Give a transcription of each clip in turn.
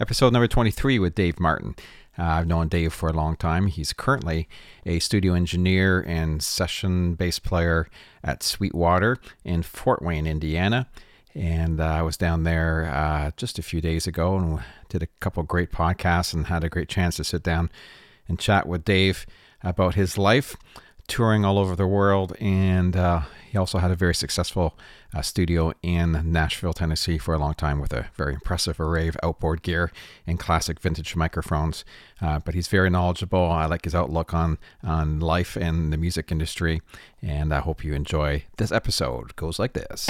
episode number 23 with Dave Martin. Uh, I've known Dave for a long time. He's currently a studio engineer and session bass player at Sweetwater in Fort Wayne, Indiana. And uh, I was down there uh, just a few days ago and did a couple great podcasts and had a great chance to sit down and chat with Dave about his life touring all over the world. And uh, he also had a very successful uh, studio in Nashville, Tennessee for a long time with a very impressive array of outboard gear and classic vintage microphones. Uh, but he's very knowledgeable. I like his outlook on, on life and the music industry. And I hope you enjoy this episode. It goes like this.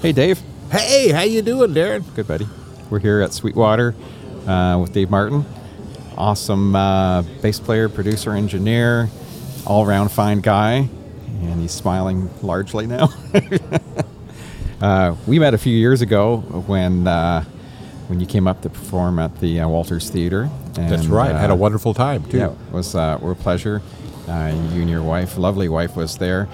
Hey, Dave. Hey, how you doing, Darren? Good, buddy. We're here at Sweetwater uh, with Dave Martin. Awesome uh, bass player, producer, engineer, all-around fine guy, and he's smiling largely now. uh, we met a few years ago when uh, when you came up to perform at the uh, Walters Theater. And, That's right. I had a wonderful time too. Yeah, it was uh, a pleasure. you and your wife, lovely wife, was there.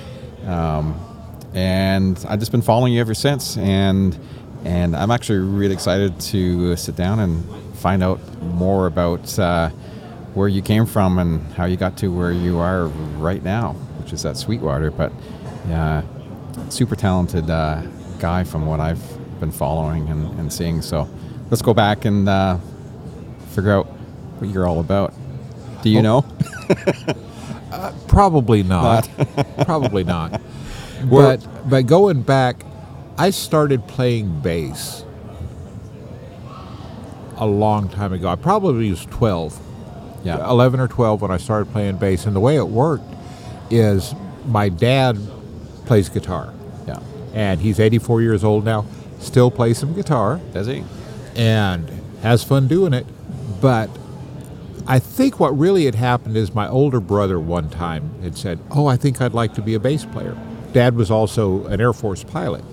Um, and I've just been following you ever since. And and I'm actually really excited to sit down and find out more about uh, where you came from and how you got to where you are right now, which is at Sweetwater. But yeah, super talented uh, guy from what I've been following and, and seeing. So let's go back and uh, figure out what you're all about. Do you know? uh, probably not. not. probably not but but going back, I started playing bass a long time ago. I probably was twelve, yeah, eleven or twelve when I started playing bass. And the way it worked is my dad plays guitar. Yeah, and he's eighty four years old now. Still plays some guitar. Does he? And has fun doing it, but I think what really had happened is my older brother one time had said, "Oh, I think I'd like to be a bass player." Dad was also an Air Force pilot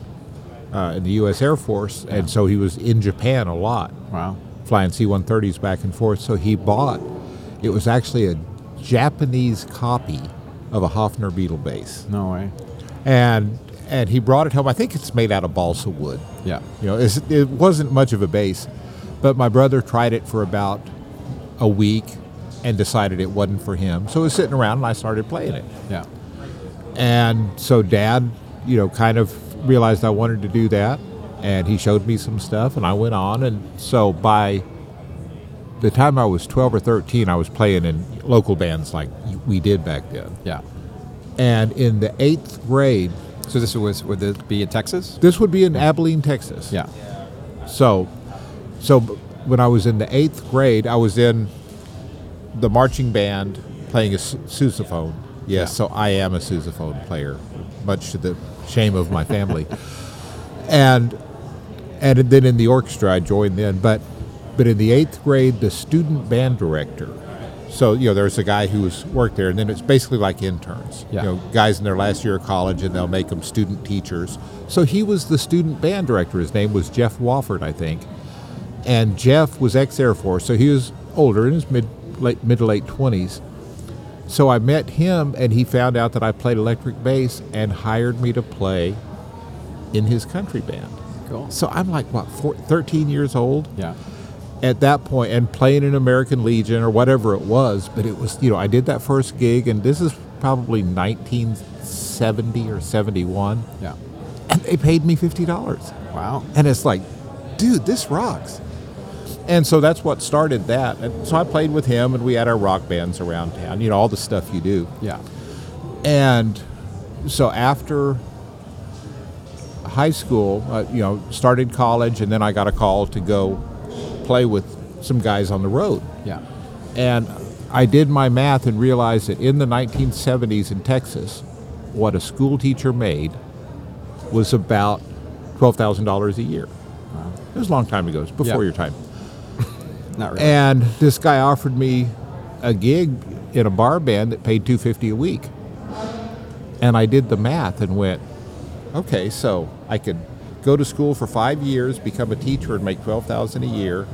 uh, in the U.S. Air Force, yeah. and so he was in Japan a lot. Wow. Flying C-130s back and forth. So he bought. It was actually a Japanese copy of a Hofner Beatle bass. No way. And and he brought it home. I think it's made out of balsa wood. Yeah. You know, it wasn't much of a bass, but my brother tried it for about a week and decided it wasn't for him. So it was sitting around, and I started playing it. Yeah. And so dad, you know, kind of realized I wanted to do that. And he showed me some stuff, and I went on. And so by the time I was 12 or 13, I was playing in local bands like we did back then. Yeah. And in the eighth grade. So this was, would it be in Texas? This would be in Abilene, Texas. Yeah. So, so when I was in the eighth grade, I was in the marching band playing a sousaphone Yes, yeah. so I am a sousaphone player, much to the shame of my family. and and then in the orchestra I joined then, but but in the eighth grade, the student band director. So you know, there's a guy who's worked there, and then it's basically like interns. Yeah. You know, guys in their last year of college, and they'll make them student teachers. So he was the student band director. His name was Jeff Wofford, I think. And Jeff was ex Air Force, so he was older in his mid late mid to late twenties so I met him, and he found out that I played electric bass and hired me to play in his country band. Cool. So I'm like, what, four, 13 years old? Yeah. At that point, and playing in American Legion or whatever it was, but it was, you know, I did that first gig, and this is probably 1970 or 71. Yeah. And they paid me $50. Wow. And it's like, dude, this rocks and so that's what started that. And so I played with him, and we had our rock bands around town. You know, all the stuff you do. Yeah. And so after high school, uh, you know, started college, and then I got a call to go play with some guys on the road. Yeah. And I did my math and realized that in the 1970s in Texas, what a school teacher made was about $12,000 a year. Wow. It was a long time ago. It was before your time. Not really. And this guy offered me a gig in a bar band that paid 250 a week. And I did the math and went, okay, so I could go to school for 5 years, become a teacher and make 12,000 a year,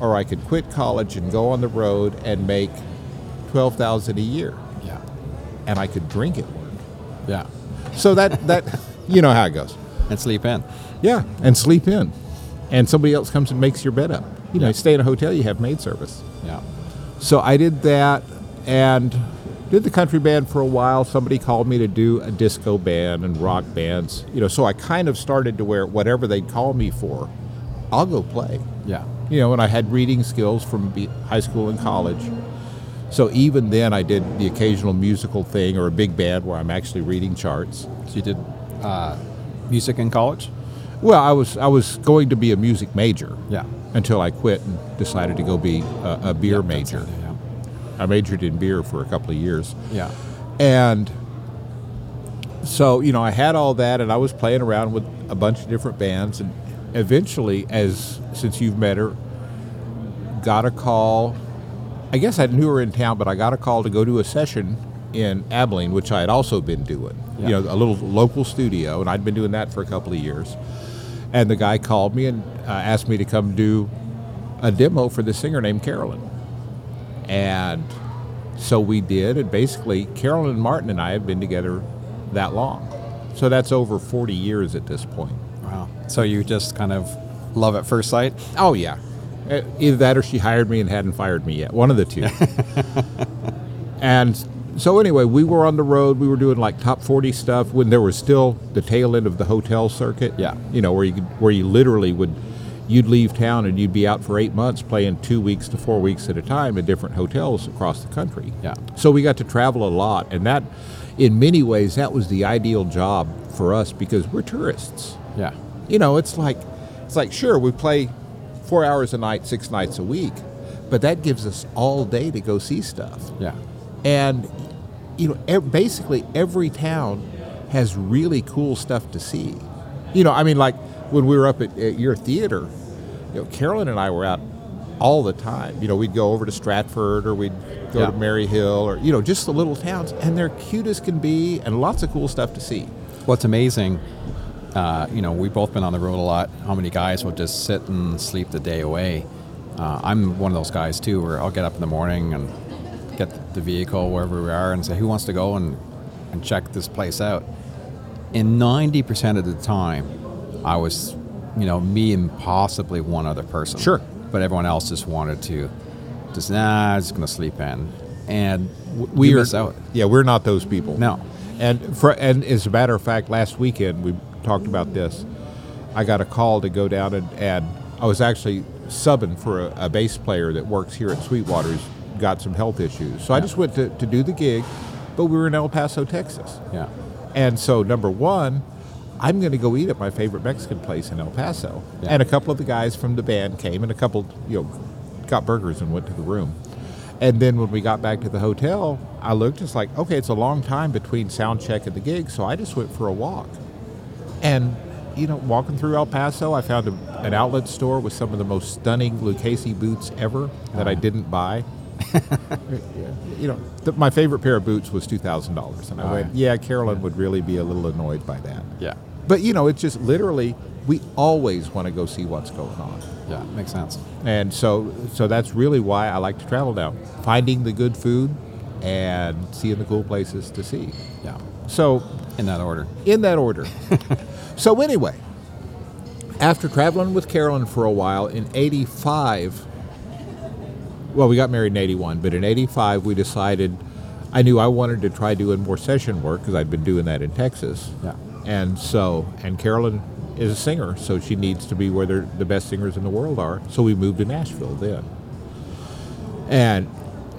or I could quit college and go on the road and make twelve thousand a year, Yeah. and I could drink at work. Yeah. So that that you know how it goes. And sleep in. Yeah, and sleep in, and somebody else comes and makes your bed up. You know, Yeah. you stay in a hotel, you have maid service. Yeah. So I did that and did the country band for a while. Somebody called me to do a disco band and rock bands. You know, so I kind of started to where whatever they'd call me for, I'll go play. Yeah. You know, and I had reading skills from high school and college. So even then, I did the occasional musical thing or a big band where I'm actually reading charts. So you did uh, music in college? Well, I was I was going to be a music major. Yeah. Until I quit and decided to go be a, a beer That's major. it, Yeah. I majored in beer for a couple of years. Yeah. And so, you know, I had all that and I was playing around with a bunch of different bands and eventually as since you've met her got a call I guess I knew her in town, but I got a call to go to a session in Abilene, which I had also been doing. Yeah. You know, a little local studio, and I'd been doing that for a couple of years. And the guy called me and uh, asked me to come do a demo for the singer named Carolyn. And so we did, and basically, Carolyn Martin and I have been together that long. So that's over 40 years at this point. Wow. So you just kind of love at first sight? Oh, yeah. Uh, Either that or she hired me and hadn't fired me yet. One of the two. and so, anyway, we were on the road. We were doing like top 40 stuff when there was still the tail end of the hotel circuit. Yeah. You know, where you, could, where you literally would, you'd leave town and you'd be out for eight months playing two weeks to four weeks at a time in different hotels across the country. Yeah. So we got to travel a lot. And that, in many ways, that was the ideal job for us because we're tourists Yeah. you know, it's like it's like sure we play four hours a night, six nights a week, but that gives us all day to go see stuff. Yeah. And you know, ev- basically every town has really cool stuff to see. You know, I mean, like when we were up at, at your theater, you know, Carolyn and I were out all the time. You know, we'd go over to Stratford or we'd go Yeah. to Mary Hill or you know, just the little towns, and they're cute as can be, and lots of cool stuff to see. What's amazing, uh, you know, we've both been on the road a lot. How many guys will just sit and sleep the day away? Uh, I'm one of those guys too, where I'll get up in the morning and the vehicle wherever we are and say, "Who wants to go and and check this place out?" And ninety percent of the time, I was, you know, me and possibly one other person. Sure. But everyone else just wanted to, just nah, I'm just gonna sleep in, and we are- out. Yeah, we're not those people. No. And for and as a matter of fact, last weekend we talked about this. I got a call to go down and, and I was actually subbing for a, a bass player that works here at Sweetwater's got some health issues. So I just went to, to do the gig, but we were in El Paso, Texas. Yeah. And so number one, I'm going to go eat at my favorite Mexican place in El Paso. Yeah. And a couple of the guys from the band came, and a couple, you know, got burgers and went to the room. And then when we got back to the hotel, I looked. It's like, okay, it's a long time between sound check and the gig, so I just went for a walk. And you know, walking through El Paso, I found a, an outlet store with some of the most stunning Lucchese boots ever that I didn't buy. you know, the, my favorite pair of boots was two thousand dollars, and I Oh, went, yeah. yeah, Carolyn would really be a little annoyed by that. Yeah. But you know, it's just literally we always want to go see what's going on. Yeah. Makes sense. And so so that's really why I like to travel now. Finding the good food and seeing the cool places to see. Yeah. So In that order. in that order. so anyway, after traveling with Carolyn for a while in 85 well, we got married in 81, but in 85 we decided I knew I wanted to try doing more session work because I'd been doing that in Texas. Yeah. And so, and Carolyn is a singer, so she needs to be where the best singers in the world are. So we moved to Nashville then. And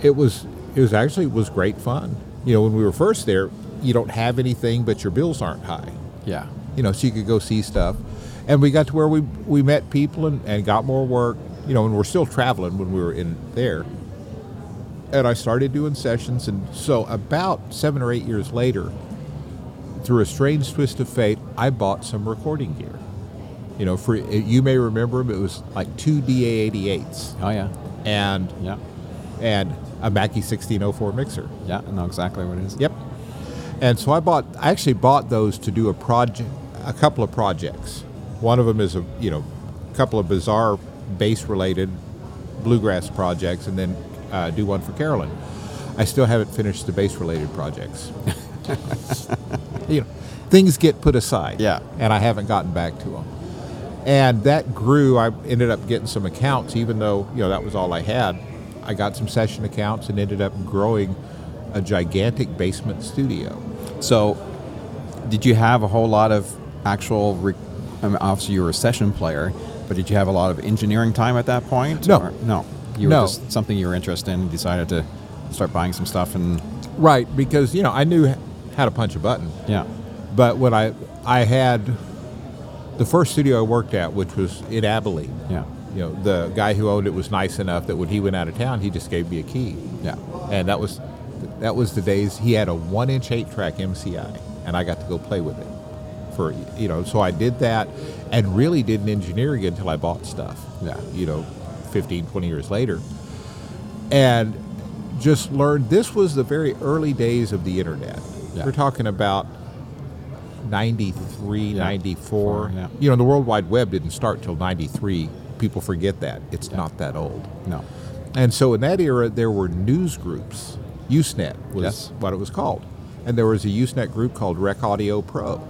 it was it was actually it was great fun. You know, when we were first there, you don't have anything, but your bills aren't high. Yeah. You know, so you could go see stuff. And we got to where we we met people and, and got more work. You know, and we're still traveling when we were in there. And I started doing sessions, and so about seven or eight years later, through a strange twist of fate, I bought some recording gear. You know, for eh, you may remember them, it was like two DA88s Oh yeah. and Yeah. and a Mackie 1604 mixer. Yeah. I know exactly what it is. Yep. And so I bought. I actually bought those to do a project, a couple of projects. One of them is a you know, a couple of bizarre bass related bluegrass projects, and then uh, do one for Carolyn. I still haven't finished the bass related projects. you know, things get put aside. Yeah. And I haven't gotten back to them. And that grew. I ended up getting some accounts, even though you know that was all I had. I got some session accounts and ended up growing a gigantic basement studio. So, did you have a whole lot of actual? Re- I mean, obviously, you were a session player, but did you have a lot of engineering time at that point? No. Or- no. You were No. just something you were interested in. Decided to start buying some stuff, and Right, because you know I knew how to punch a button. yeah, But when I I had the first studio I worked at, which was in Abilene. yeah, You know, the guy who owned it was nice enough that when he went out of town, he just gave me a key. yeah. And that was that was the days he had a one inch eight track MCI, and I got to go play with it. For you know, so I did that, and really didn't engineering until I bought stuff. Yeah. You know, 15, 20 years later, and just learned this was the very early days of the internet. Yeah. We're talking about 93, 94. yeah. You know, the World Wide Web didn't start till 93. People forget that. It's not that old. No. And so in that era, there were news groups. Usenet was Yes. what it was called, and there was a Usenet group called Rec Audio Pro,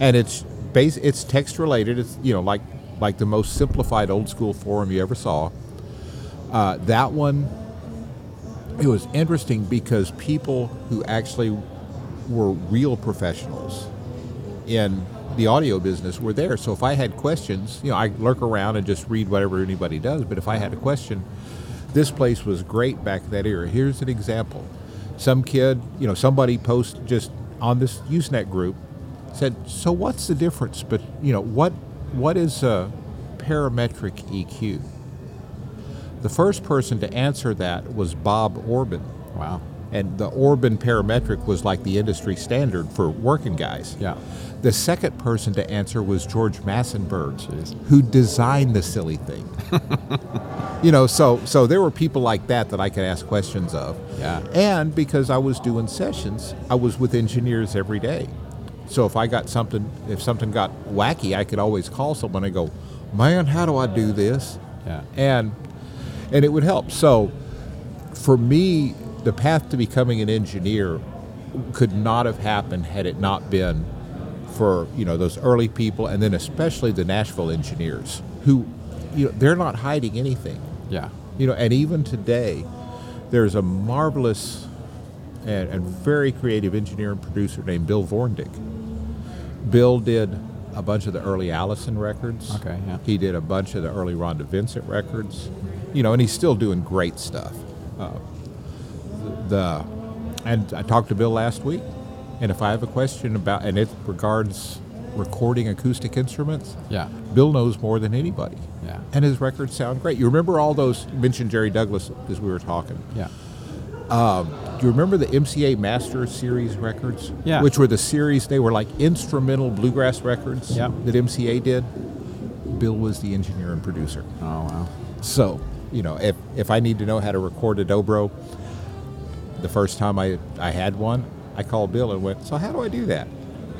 and it's base it's text related. It's you know like like the most simplified old school forum you ever saw. Uh, that one, it was interesting because people who actually were real professionals in the audio business were there. So if I had questions, you know, I lurk around and just read whatever anybody does. But if I had a question, this place was great back in that era. Here's an example. Some kid, you know, somebody post just on this Usenet group said, "So what's the difference? But you know, what what is a parametric EQ?" The first person to answer that was Bob Orban. Wow. And the Orban parametric was like the industry standard for working guys. Yeah. The second person to answer was George Massenburg, Jeez. who designed the silly thing. you know, so so there were people like that that I could ask questions of. Yeah. And because I was doing sessions, I was with engineers every day. So if I got something, if something got wacky, I could always call someone and go, "Man, how do I do this?" Yeah. and and it would help. So for me, the path to becoming an engineer could not have happened had it not been for you know those early people, and then especially the Nashville engineers who, you know, they're not hiding anything. Yeah. You know, and even today, there's a marvelous and, and very creative engineer and producer named Bill Vorndick. Bill did a bunch of the early Alison records. Okay, yeah. He did a bunch of the early Rhonda Vincent records. You know, and he's still doing great stuff. Uh, the and I talked to Bill last week, and if I have a question about and it regards recording acoustic instruments, Yeah. Bill knows more than anybody. Yeah. And his records sound great. You remember all those, you mentioned Jerry Douglas as we were talking. Yeah. Um, do you remember the MCA Master Series records? Yeah. Which were the series, they were like instrumental bluegrass records Yeah. that MCA did. Bill was the engineer and producer. Oh wow. So, you know, if, if I need to know how to record a dobro, the first time I, I had one, I called Bill and went, So, how do I do that?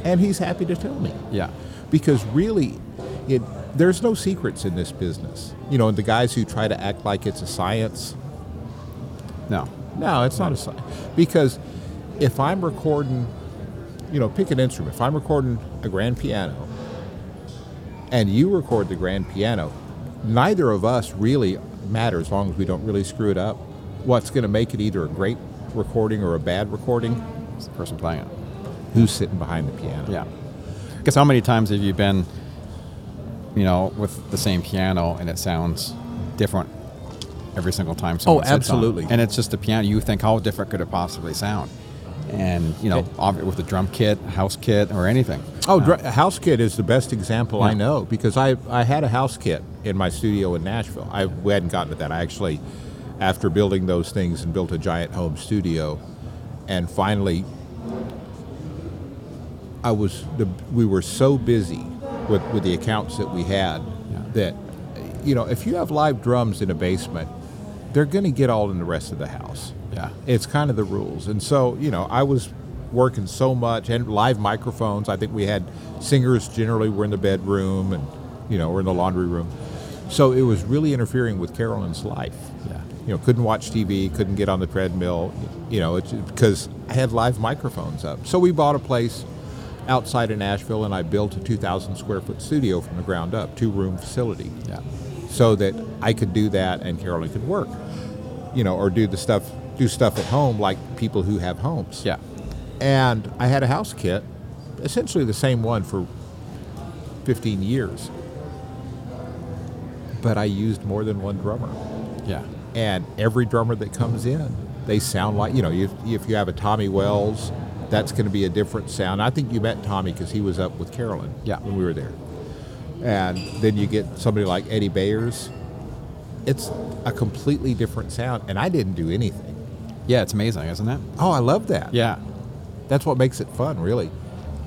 And he's happy to tell me. Yeah. because really it there's no secrets in this business you know and the guys who try to act like it's a science No. No it's not a sign. because if i'm recording you know pick an instrument if i'm recording a grand piano and you record the grand piano neither of us really matter as long as we don't really screw it up what's going to make it either a great recording or a bad recording It's the person playing it. who's sitting behind the piano Yeah. Because how many times have you been, you know, with the same piano and it sounds different every single time oh, someone sits on absolutely. And it's just a piano. You think, how different could it possibly sound? And, you know, ob- with a drum kit, house kit, or anything. Oh, uh, dr- house kit is the best example I know because I I had a house kit in my studio in Nashville. I we hadn't gotten to that. I actually, after building those things and built a giant home studio, and finally, I was the we were so busy with with the accounts that we had Yeah. that you know if you have live drums in a basement, they're going to get all in the rest of the house. Yeah. It's kind of the rules. And so, you know, I was working so much and live microphones. I think we had singers generally were in the bedroom and, you know, or in the laundry room. So it was really interfering with Carolyn's life. Yeah. You know, couldn't watch TV, couldn't get on the treadmill. You know, it's because I had live microphones up. So we bought a place outside of Nashville, and I built a 2,000 square foot studio from the ground up, two room facility. Yeah. So that I could do that and Carolyn could work. You know, or do the stuff, do stuff at home like people who have homes. Yeah. And I had a house kit, essentially the same one for 15 years. But I used more than one drummer. Yeah. And every drummer that comes in, they sound like, you know, if, if you have a Tommy Wells, that's going to be a different sound. I think you met Tommy because he was up with Carolyn Yeah. when we were there. And then you get somebody like Eddie Bayers. It's a completely different sound. And I didn't do anything. Yeah, it's amazing, isn't it? Oh, I love that. Yeah. That's what makes it fun, really.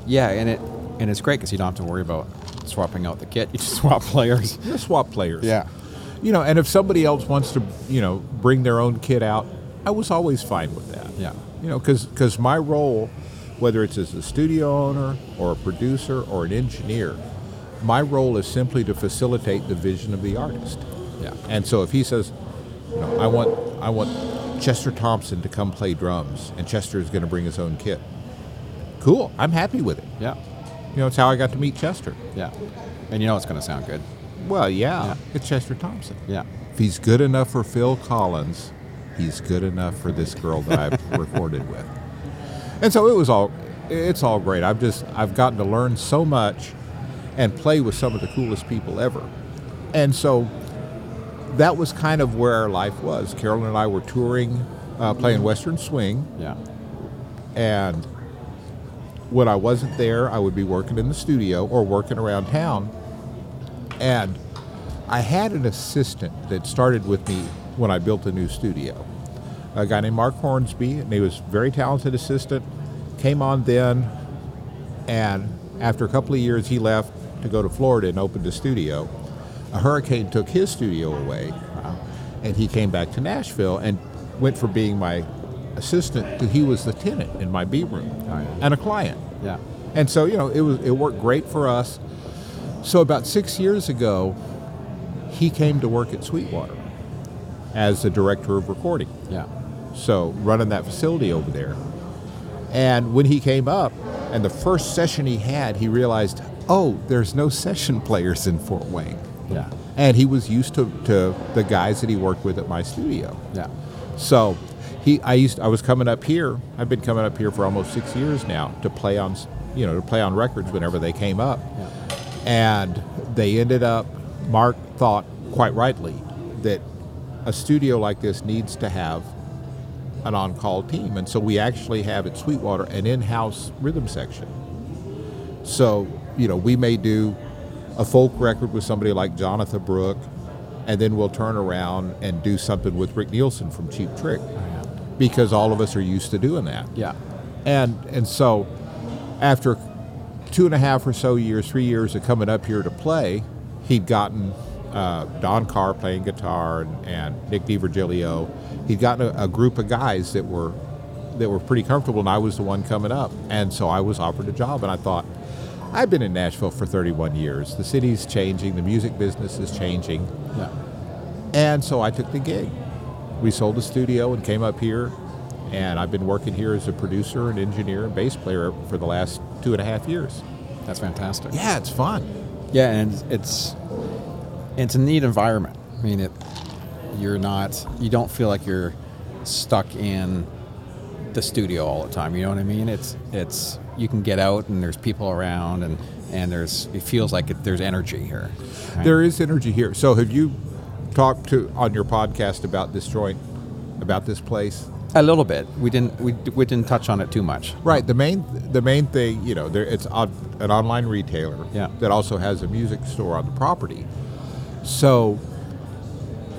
Yeah, and it and it's great because you don't have to worry about swapping out the kit. You just swap players. You just swap players. Yeah. You know, and if somebody else wants to, you know, bring their own kit out, I was always fine with that. Yeah. You know, because my role, whether it's as a studio owner or a producer or an engineer, my role is simply to facilitate the vision of the artist. Yeah. And so if he says, you know, I want I want Chester Thompson to come play drums, and Chester is going to bring his own kit. Cool. I'm happy with it. Yeah. You know, it's how I got to meet Chester. Yeah. And you know it's going to sound good. Well, yeah, Yeah. it's Chester Thompson. Yeah. If he's good enough for Phil Collins, he's good enough for this girl that I've recorded with. And so it was all it's all great. I've just I've gotten to learn so much and play with some of the coolest people ever. And so that was kind of where our life was. Carolyn and I were touring, uh, playing Western Swing, Yeah. and when I wasn't there, I would be working in the studio or working around town. And I had an assistant that started with me when I built a new studio. A guy named Mark Hornsby, and he was a very talented assistant. Came on then, and after a couple of years, he left to go to Florida and opened a studio. A hurricane took his studio away, and he came back to Nashville and went from being my assistant to he was the tenant in my B room Oh, yeah. and a client. Yeah. And so, you know, it was it worked great for us. So about six years ago, he came to work at Sweetwater as the director of recording. Yeah. So running that facility over there. And when he came up, and the first session he had, he realized, oh, there's no session players in Fort Wayne. Yeah. And he was used to, to the guys that he worked with at my studio. Yeah. So he, I used, I was coming up here. I've been coming up here for almost six years now to play on, you know, to play on records whenever they came up. Yeah. And they ended up. Mark thought quite rightly that a studio like this needs to have an on-call team, and so we actually have at Sweetwater an in-house rhythm section. So you know, we may do a folk record with somebody like Jonathan Brook, and then we'll turn around and do something with Rick Nielsen from Cheap Trick, because all of us are used to doing that. Yeah. And and so after two and a half or so years, three years of coming up here to play, he'd gotten uh, Don Carr playing guitar and, and Nick D'Virgilio. He'd gotten a, a group of guys that were that were pretty comfortable, and I was the one coming up. And so I was offered a job, and I thought, I've been in Nashville for 31 years. The city's changing, the music business is changing. Yeah. And so I took the gig. We sold the studio and came up here, and I've been working here as a producer and engineer and bass player for the last two and a half years. That's fantastic. Yeah, it's fun. Yeah, and it's, it's a neat environment. I mean, it you're not you don't feel like you're stuck in the studio all the time. You know what I mean? It's it's you can get out and there's people around and and there's it feels like it, there's energy here. right? There is energy here. So have you talked to on your podcast about this joint, about this place? a little bit. We didn't we, we didn't touch on it too much. Right. The main the main thing, you know, there, it's on, an online retailer Yeah. that also has a music store on the property. So,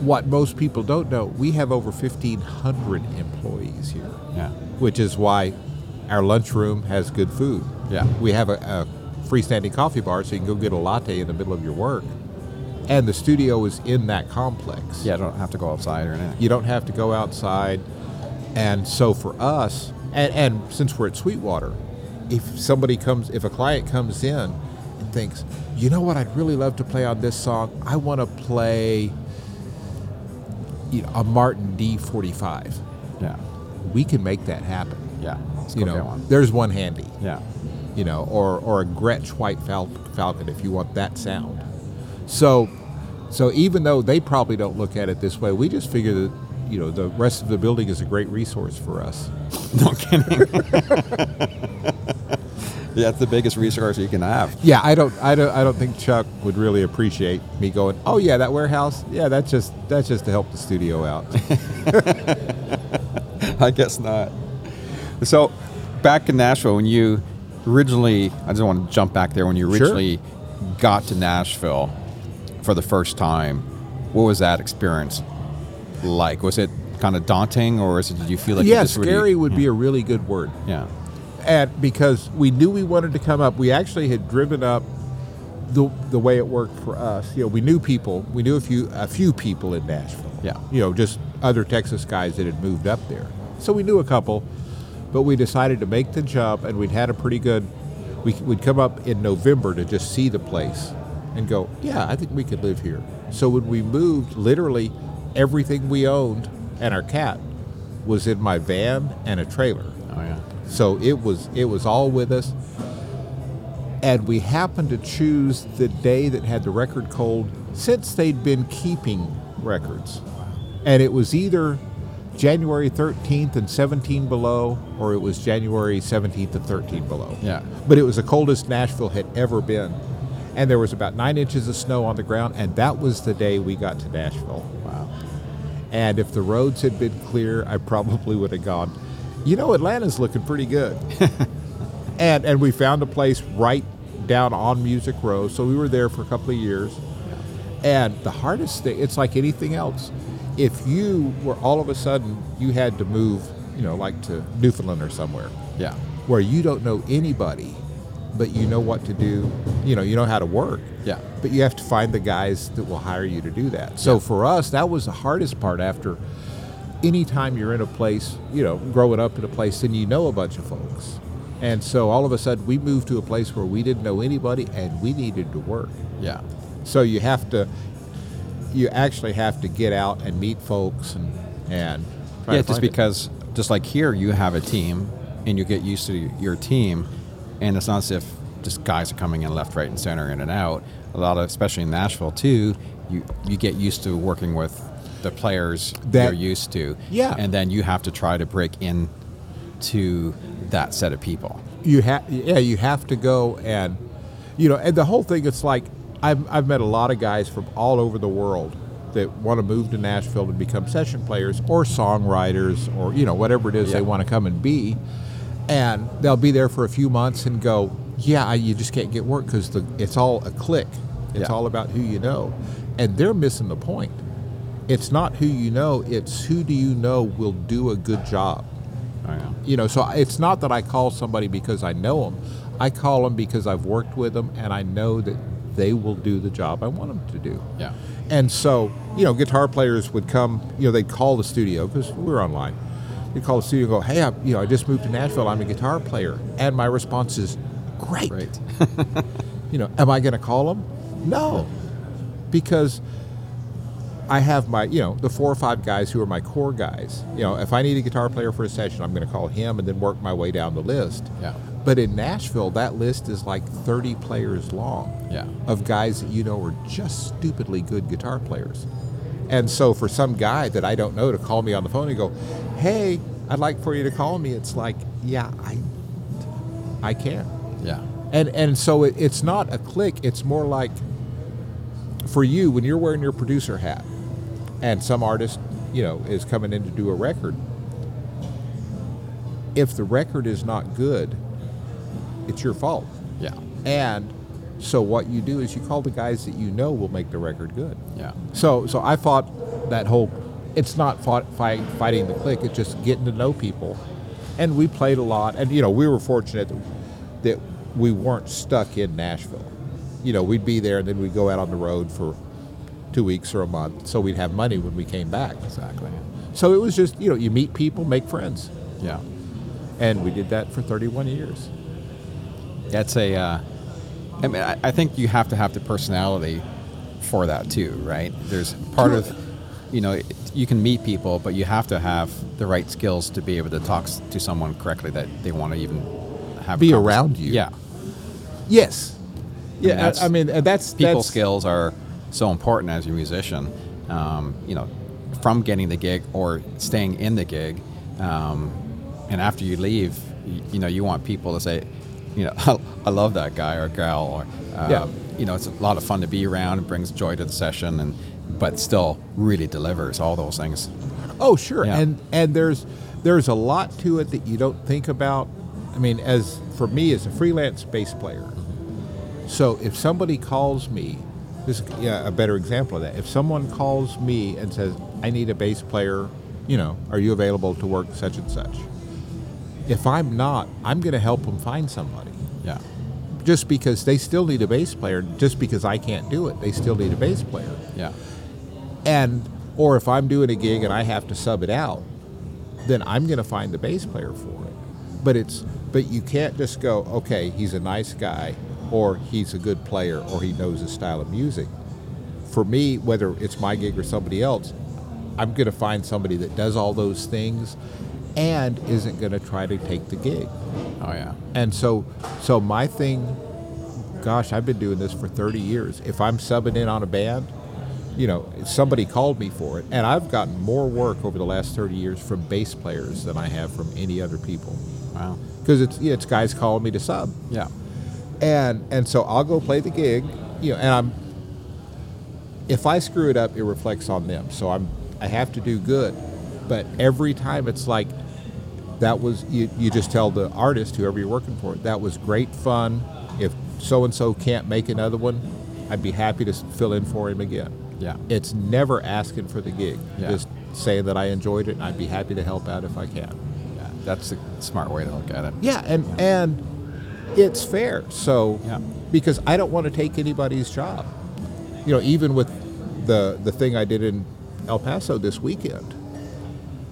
what most people don't know, we have over fifteen hundred employees here, Yeah. which is why our lunchroom has good food. Yeah. We have a, a freestanding coffee bar, so you can go get a latte in the middle of your work, and the studio is in that complex. Yeah, I don't have to go outside or anything. You don't have to go outside. And so for us, and, and since we're at Sweetwater, if somebody comes, if a client comes in and thinks, you know what, I'd really love to play on this song, I want to play you know, a Martin D45. Yeah. We can make that happen. Yeah. You know, one. there's one handy. Yeah. you know, or or a Gretsch White Fal- Falcon if you want that sound. So, so even though they probably don't look at it this way, we just figure that you know the rest of the building is a great resource for us. No kidding. yeah, it's the biggest resource you can have. Yeah, I don't, I don't, I don't think Chuck would really appreciate me going. Oh yeah, that warehouse. Yeah, that's just that's just to help the studio out. I guess not. So, back in Nashville, when you originally, I just want to jump back there. When you Sure. originally got to Nashville for the first time, what was that experience like? Was it kind of daunting, or is it, did you feel like you yeah, just really- scary would be hmm. a really good word. yeah, and because we knew we wanted to come up, we actually had driven up the the way it worked for us. You know, we knew people, we knew a few a few people in Nashville. Yeah. you know, just other Texas guys that had moved up there. So we knew a couple, but we decided to make the jump, and we'd had a pretty good. We, we'd come up in November to just see the place, and go, yeah, I think we could live here. So when we moved, literally everything we owned and our cat was in my van and a trailer. oh yeah, So it was it was all with us. And we happened to choose the day that had the record cold since they'd been keeping records. And it was either January 13th and 17 below or it was January 17th and 13 below. Yeah. But it was the coldest Nashville had ever been. And there was about 9 inches of snow on the ground and that was the day we got to Nashville. wow, And if the roads had been clear, I probably would have gone, you know, Atlanta's looking pretty good. and and we found a place right down on Music Row, so we were there for a couple of years. And the hardest thing, it's like anything else. If you were all of a sudden you had to move, you know, like to Newfoundland or somewhere, yeah, where you don't know anybody, but you know what to do, you know, you know how to work. Yeah. But you have to find the guys that will hire you to do that. So Yeah. for us, that was the hardest part after anytime you're in a place, you know, growing up in a place and you know a bunch of folks. And so all of a sudden we moved to a place where we didn't know anybody and we needed to work. yeah, So you have to you actually have to get out and meet folks and and try yeah. Just find it. because, just like here, you have a team, and you get used to your team, and it's not as if just guys are coming in left, right, and center, in and out. A lot of, especially in Nashville too, you you get used to working with the players That- you're used to. Yeah. and then you have to try to break in to that set of people. you have yeah you have to go and you know and the whole thing it's like I've, I've met a lot of guys from all over the world that want to move to nashville to become session players or songwriters or you know whatever it is Yeah. they want to come and be and they'll be there for a few months and go yeah you just can't get work because it's all a click it's Yeah. all about who you know and they're missing the point it's not who you know it's who do you know will do a good job Oh, yeah. you know so it's not that i call somebody because i know them i call them because i've worked with them and i know that they will do the job i want them to do Yeah. and so you know guitar players would come you know they'd call the studio because we were online they'd call the studio and go hey I, you know i just moved to nashville i'm a guitar player and my response is great Great. you know am i going to call them no because I have my, you know, the four or five guys who are my core guys. You know, if I need a guitar player for a session, I'm going to call him and then work my way down the list. Yeah. But in Nashville, that list is like 30 players long Yeah. of guys that you know are just stupidly good guitar players. And so for some guy that I don't know to call me on the phone and go, "Hey, I'd like for you to call me," it's like, yeah, I, I can't. Yeah. And and so it, it's not a click. It's more like for you when you're wearing your producer hat, and some artist, you know, is coming in to do a record. If the record is not good, it's your fault. Yeah. And so what you do is you call the guys that you know will make the record good. Yeah. So so I fought that whole. It's not fought, fight, fighting the click. It's just getting to know people, and we played a lot. And you know we were fortunate that, that we weren't stuck in Nashville. You know we'd be there and then we'd go out on the road for two weeks or a month, so we'd have money when we came back. Exactly. So it was just you know you meet people, make friends, Yeah. and we did that for 31 years. That's a. Uh, I mean, I, I think you have to have the personality for that too, right? There's part of, you know, you can meet people, but you have to have the right skills to be able to talk to someone correctly that they want to even have Be around you. Yeah, Yes. mean, Yeah, that's- I, I mean, uh, that's people that's, skills are so important as a musician. Um, you know, from getting the gig or staying in the gig, um, and after you leave, you, you know, you want people to say, you know, I love that guy or girl, or um, Yeah. you know, it's a lot of fun to be around. It brings joy to the session, and but still really delivers all those things. Oh, sure. Yeah. And and there's there's a lot to it that you don't think about. I mean, as for me as a freelance bass player. So if somebody calls me, this is yeah, a better example of that. If someone calls me and says, "I need a bass player," you know, are you available to work such and such? If I'm not, I'm going to help them find somebody. Yeah, Just because they still need a bass player, just because I can't do it, they still need a bass player. yeah, and or if I'm doing a gig and I have to sub it out, then I'm going to find the bass player for it. But it's but you can't just go, okay, he's a nice guy, or he's a good player, or he knows his style of music. For me, whether it's my gig or somebody else, I'm going to find somebody that does all those things and isn't going to try to take the gig. oh yeah, And so, so my thing, gosh, I've been doing this for 30 years. If I'm subbing in on a band, you know, somebody called me for it, and I've gotten more work over the last 30 years from bass players than I have from any other people. wow, Because it's it's guys calling me to sub, yeah, and and so I'll go play the gig, you know, and I'm. If I screw it up, it reflects on them. So I'm I have to do good, but every time it's like that was you, you just tell the artist whoever you're working for that was great fun if so and so can't make another one i'd be happy to fill in for him again yeah, it's never asking for the gig Yeah. just saying that i enjoyed it and i'd be happy to help out if i can yeah. That's a smart way to look at it. yeah and and it's fair so Yeah. because i don't want to take anybody's job you know even with the the thing i did in el paso this weekend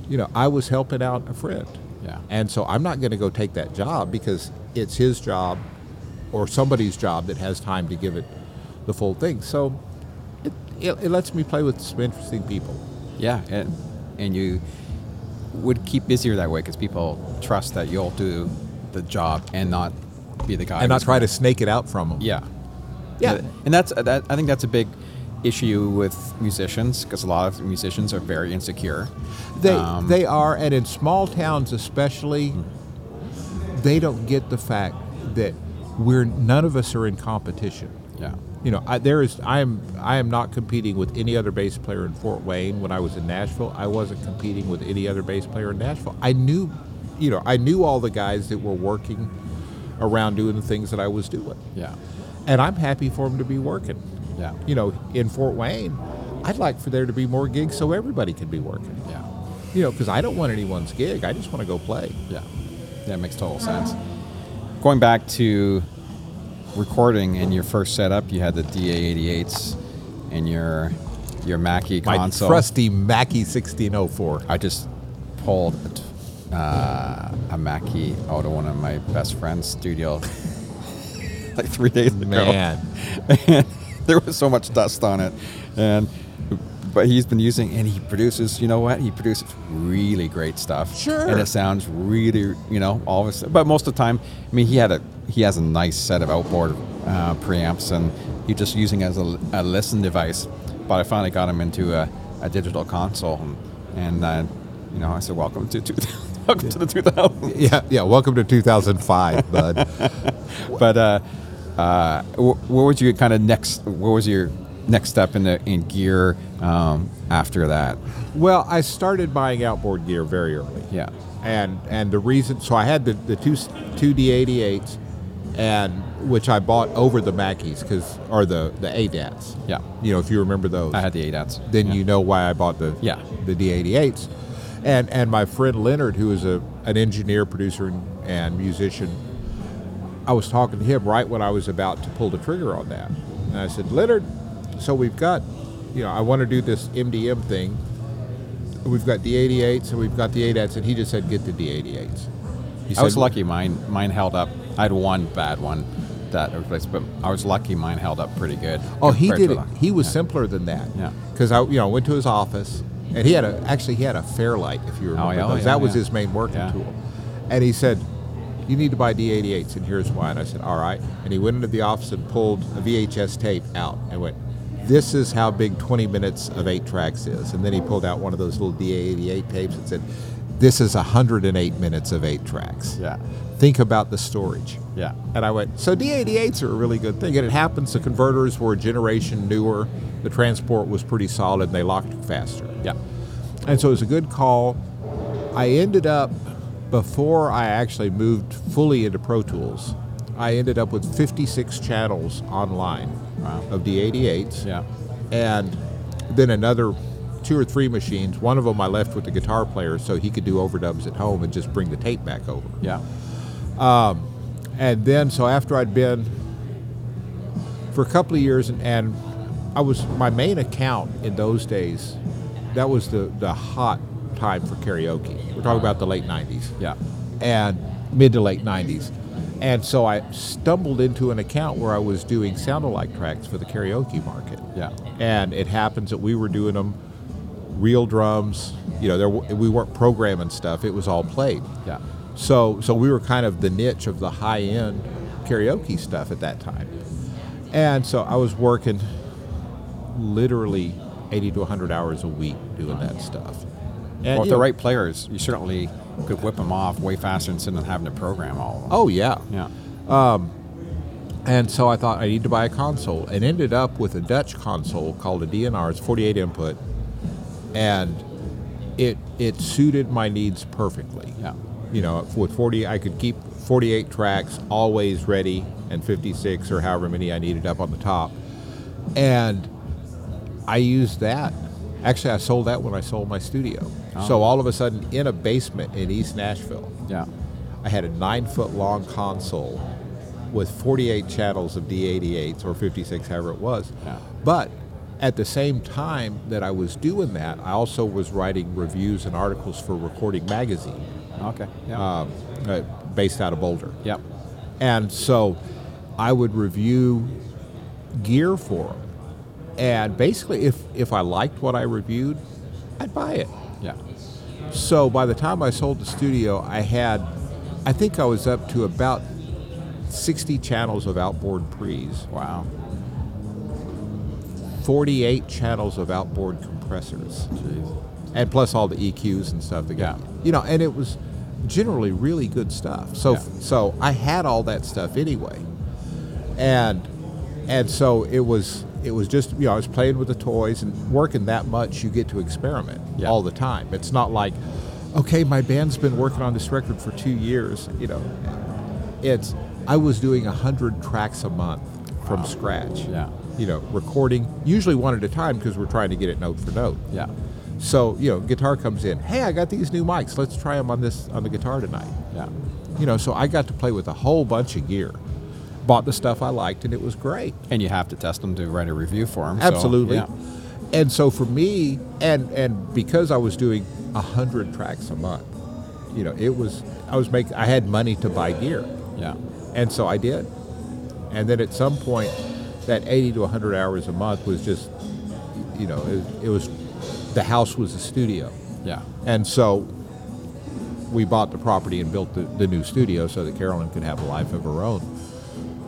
you know i was helping out a friend Yeah. and so i'm not going to go take that job because it's his job or somebody's job that has time to give it the full thing so it, it, it lets me play with some interesting people Yeah, and and you would keep busier that way because people trust that you'll do the job and not be the guy and not try to snake it out from them Yeah, Yeah. and that's that. I think that's a big issue with musicians because a lot of musicians are very insecure. They Um, they are, and in small towns especially, they don't get the fact that we're none of us are in competition. yeah, You know, I, there is I am I am not competing with any other bass player in Fort Wayne. When I was in Nashville, I wasn't competing with any other bass player in Nashville. I knew, you know, I knew all the guys that were working around doing the things that I was doing, yeah, and I'm happy for them to be working. Yeah, You know, in Fort Wayne, I'd like for there to be more gigs so everybody can be working. yeah, You know, because I don't want anyone's gig. I just want to go play. yeah. That makes total sense. Going back to recording in your first setup, you had the DA88s and your your Mackie console. My console. trusty Mackie 1604. I just pulled a, t- uh, a Mackie out of one of my best friend's studio like three days ago. Man. and there was so much dust on it, and but he's been using and he produces. You know what? He produces really great stuff. Sure. And it sounds really, you know, all of it. But most of the time, I mean, he had a he has a nice set of outboard uh, preamps, and he's just using it as a, a listen device. But I finally got him into a, a digital console, and, and uh, you know, I said, "Welcome to two, welcome to the 2000s." Yeah, yeah. Welcome to 2005, bud. But uh, uh, what was your kind of next? What was your next step in the in gear um, after that? well, I started buying outboard gear very early. Yeah, And and the reason, so I had the, the two two D88s, and which I bought over the Mackies because, or the the ADATs. yeah. You know, if you remember those. I had the ADATs. then yeah. you know why I bought the Yeah. the D88s. And and my friend Leonard, who is a an engineer, producer, and, and musician, I was talking to him right when I was about to pull the trigger on that, and I said, Leonard, so we've got, you know, I want to do this MDM thing. We've got the 88s and we've got the ADATs, and he just said, get the D88s. He I was lucky. Mine mine held up. I had one bad one that replaced, but I was lucky. Mine held up pretty good. Oh, he did it. He was yeah. simpler than that. Yeah. Because I, you know, went to his office and he had a actually he had a Fairlight, if you oh, remember Oh, yeah, oh, yeah, that was his main working Yeah. tool. And he said, "You need to buy D88s, and here's why." And I said, "All right." And he went into the office and pulled a VHS tape out and went, "This is how big 20 minutes of eight tracks is." And then he pulled out one of those little D88 tapes and said, "This is 108 minutes of eight tracks." Yeah. Think about the storage. Yeah. And I went, so D88s are a really good thing. And it happens the converters were a generation newer. The transport was pretty solid and they locked faster. Yeah. And so it was a good call. I ended up, before I actually moved fully into Pro Tools, I ended up with 56 channels online Wow. of D88s. Yeah. And then another two or three machines. One of them I left with the guitar player so he could do overdubs at home and just bring the tape back over. Yeah. Um, and then, so after I'd been for a couple of years, and, and I was my main account in those days. That was the the hot time for karaoke. We're talking about the late '90s Yeah. and mid to late '90s. And so I stumbled into an account where I was doing sound-alike tracks for the karaoke market. Yeah. And it happens that we were doing them real drums. You know, there, w- we weren't programming stuff. It was all played. Yeah. So, so we were kind of the niche of the high end karaoke stuff at that time. And so I was working literally 80 to 100 hours a week doing that stuff. And, Well, if the right players, you certainly could whip them off way faster instead of having to program all of them. Oh, yeah. Yeah. Um, and so I thought I need to buy a console and ended up with a Dutch console called a D&R. It's 48 input. And it, it suited my needs perfectly. Yeah. you know, with 40, I could keep 48 tracks always ready and 56 or however many I needed up on the top. And I used that. Actually, I sold that when I sold my studio. So all of a sudden, in a basement in East Nashville, Yeah. I had a nine foot long console with 48 channels of D88s or 56, however it was. Yeah. But at the same time that I was doing that, I also was writing reviews and articles for Recording Magazine Okay. Yeah. um, uh, based out of Boulder. yep. And so I would review gear for them. And basically, if, if I liked what I reviewed, I'd buy it. Yeah. So by the time I sold the studio, I had, I think I was up to about 60 channels of outboard pre's, Wow. 48 channels of outboard compressors. Jeez. and plus all the EQs and stuff. That got, Yeah. you know, and it was generally really good stuff. So Yeah. so I had all that stuff anyway, and and so it was it was just you know I was playing with the toys and working that much. You get to experiment Yeah. all the time. It's not like, okay, my band's been working on this record for two years. You know, it's I was doing a hundred tracks a month from scratch. Yeah. You know, recording usually one at a time because we're trying to get it note for note. Yeah. So you know, guitar comes in. Hey, I got these new mics. Let's try them on this on the guitar tonight. Yeah. You know, so I got to play with a whole bunch of gear. Bought the stuff I liked, and it was great. And you have to test them to write a review for them. Absolutely. yeah. And so for me, and and because I was doing a hundred tracks a month, you know, it was I was making I had money to buy gear, Yeah. and so I did. And then at some point, that eighty to hundred hours a month was just, you know, it, it was the house was a studio. Yeah. And so we bought the property and built the, the new studio so that Carolyn could have a life of her own.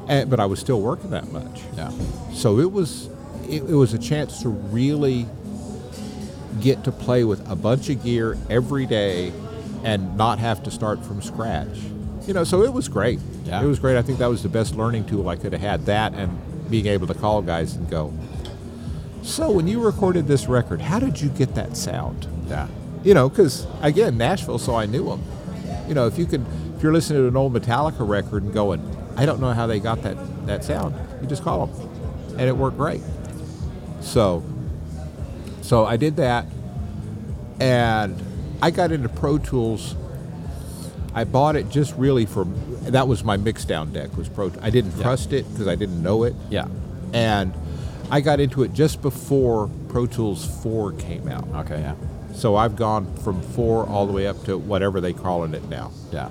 And, but I was still working that much. Yeah. So it was it, it was a chance to really get to play with a bunch of gear every day and not have to start from scratch. You know, so it was great. Yeah. It was great. I think that was the best learning tool I could have had. That and being able to call guys and go, so when you recorded this record, how did you get that sound? Yeah. You know, because again, Nashville, so I knew them. You know, if you could, if you're listening to an old Metallica record and going, I don't know how they got that that sound, you just call them, and it worked great. So, so I did that, and I got into Pro Tools. I bought it just really for that was my mix down deck was Pro. I didn't Yeah. trust it because I didn't know it, Yeah. and I got into it just before Pro Tools 4 came out. Okay. Yeah. So I've gone from four all the way up to whatever they calling it now, Yeah.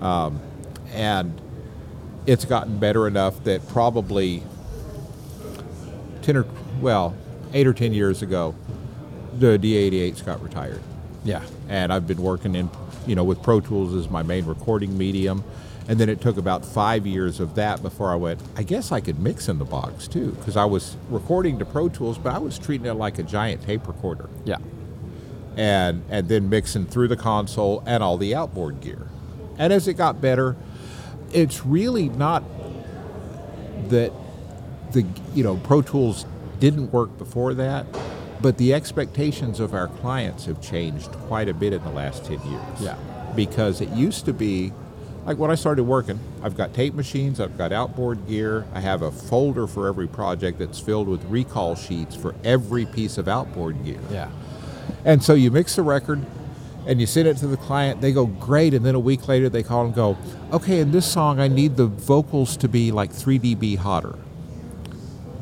Um, and it's gotten better enough that probably ten or well, eight or ten years ago, the D88s got retired, Yeah. and I've been working in, you know, with Pro Tools as my main recording medium, and then it took about five years of that before I went. I guess I could mix in the box too, because I was recording to Pro Tools, but I was treating it like a giant tape recorder, Yeah. and and then mixing through the console and all the outboard gear. And as it got better, it's really not that the you know Pro Tools didn't work before that, but the expectations of our clients have changed quite a bit in the last 10 years. Yeah. Because it used to be like when I started working, I've got tape machines, I've got outboard gear, I have a folder for every project that's filled with recall sheets for every piece of outboard gear. Yeah. And so you mix the record and you send it to the client, they go, great. And then a week later they call and go, okay, in this song I need the vocals to be like 3 dB hotter.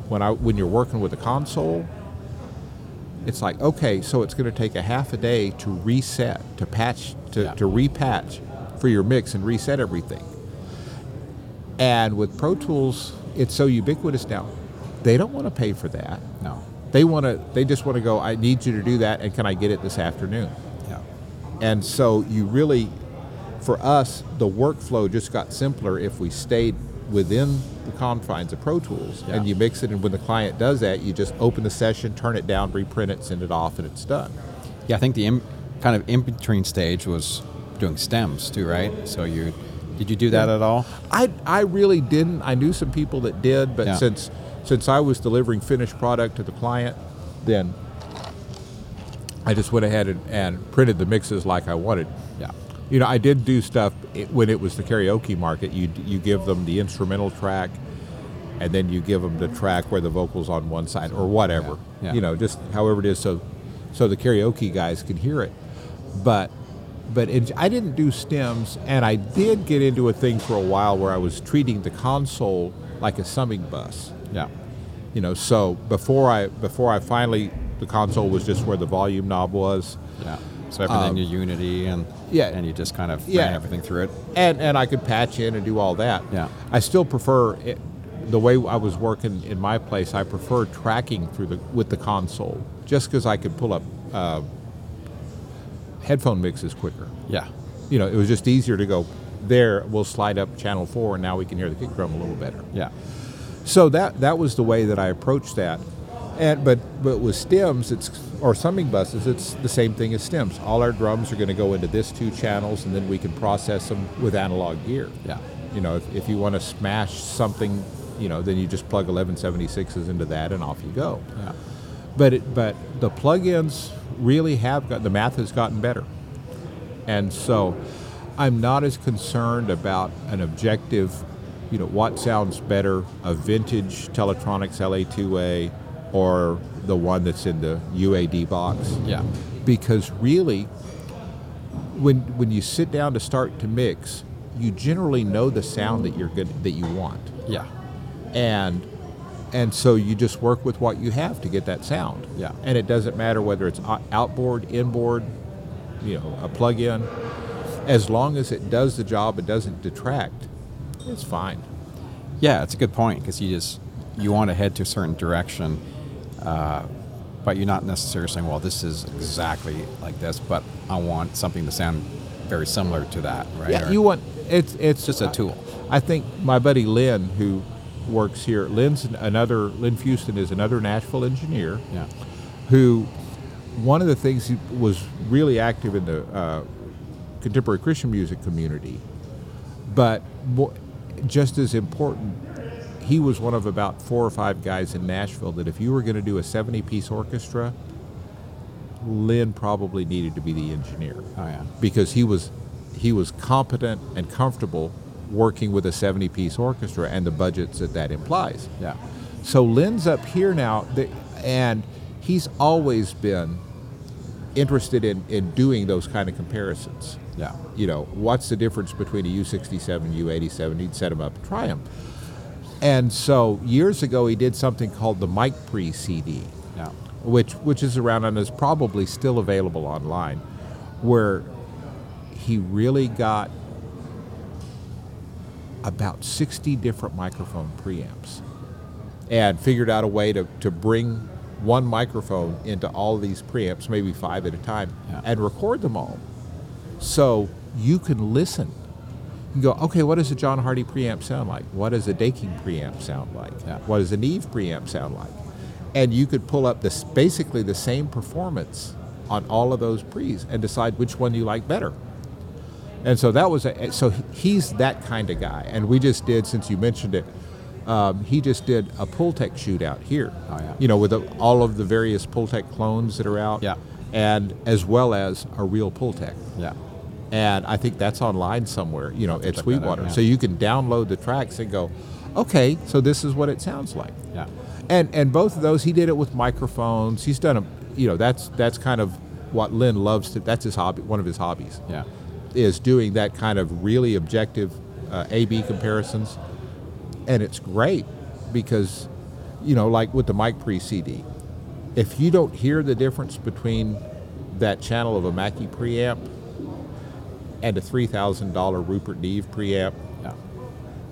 When, I, when you're working with a console, it's like, okay, so it's going to take a half a day to reset, to patch, to, Yeah. to repatch for your mix and reset everything. And with Pro Tools, it's so ubiquitous now. They don't want to pay for that. No. They want to. They just want to go. I need you to do that, and can I get it this afternoon? Yeah. And so you really, for us, the workflow just got simpler if we stayed within the confines of Pro Tools and you mix it. And when the client does that, you just open the session, turn it down, reprint it, send it off, and it's done. Yeah, I think the in, kind of in between stage was doing stems too, right? So you did you do that at all? I, I really didn't. I knew some people that did, but Yeah. since since I was delivering finished product to the client, then I just went ahead and, and printed the mixes like I wanted. Yeah. You know, I did do stuff when it was the karaoke market. You you give them the instrumental track, and then you give them the track where the vocals on one side or whatever. Yeah, yeah. You know, just however it is, so so the karaoke guys can hear it. But but it, I didn't do stems, and I did get into a thing for a while where I was treating the console like a summing bus. Yeah. You know, so before I before I finally the console was just where the volume knob was. Yeah. So everything Um, in Unity and yeah. and you just kind of Yeah. ran everything through it. and and I could patch in and do all that. Yeah. I still prefer it, the way I was working in my place. I prefer tracking through the with the console, just because I could pull up uh, headphone mixes quicker. Yeah. You know, it was just easier to go there. We'll slide up channel four, and now we can hear the kick drum a little better. Yeah. So that that was the way that I approached that. And but but with stems, it's or summing buses, it's the same thing as stems. All our drums are going to go into this two channels, and then we can process them with analog gear. Yeah. You know, if, if you want to smash something, you know, then you just plug 1176s into that, and off you go. Yeah. But it, but the plugins really have got the math has gotten better, and so I'm not as concerned about an objective, you know, what sounds better, a vintage Teletronix LA2A or the one that's in the UAD box, Yeah. because really, when when you sit down to start to mix, you generally know the sound that you're good that you want Yeah. and and so you just work with what you have to get that sound. Yeah. And it doesn't matter whether it's outboard, inboard, you know, a plug-in. As long as it does the job, it doesn't detract. It's fine. Yeah, it's a good point because you just you want to head to a certain direction, uh, but you're not necessarily saying, "Well, this is exactly like this," but I want something to sound very similar to that, right? Yeah, Or- you want it's it's just a tool. I think my buddy Lynn, who works here, Lynn's another Lynn Fuston is another Nashville engineer. yeah, who one of the things he was really active in the uh, contemporary Christian music community, but just as important, he was one of about four or five guys in Nashville that if you were going to do a 70 piece orchestra, Lynn probably needed to be the engineer oh yeah, because he was he was competent and comfortable working with a 70 piece orchestra and the budgets that that implies. yeah, So Lynn's up here now, th- and he's always been interested in, in doing those kind of comparisons. yeah, You know, what's the difference between a U67, U87? He'd set them up, try them. And so years ago, he did something called the Mic Pre CD, yeah, which which is around and is probably still available online, where he really got about 60 different microphone preamps and figured out a way to, to bring one microphone into all these preamps, maybe five at a time, Yeah. and record them all. So you can listen. You go, okay, what does a John Hardy preamp sound like? What does a Daking preamp sound like? Yeah. What does a Neve preamp sound like? And you could pull up this basically the same performance on all of those pre's and decide which one you like better. And so that was a, so he's that kind of guy. And we just did, since you mentioned it, um, he just did a Pultec shootout here. Oh, yeah. You know, with the, all of the various Pultec clones that are out. Yeah. And as well as a real Pultec. Yeah. And I think that's online somewhere, you know, at that out, Sweetwater. yeah. So you can download the tracks and go, okay, so this is what it sounds like. Yeah. And and both of those, he did it with microphones. He's done a, you know, that's that's kind of what Lynn loves to. That's his hobby, one of his hobbies, Yeah. is doing that kind of really objective uh, A/B comparisons, and it's great because, you know, like with the mic pre CD, if you don't hear the difference between that channel of a Mackie preamp and a three thousand dollar Rupert Neve preamp, Yeah.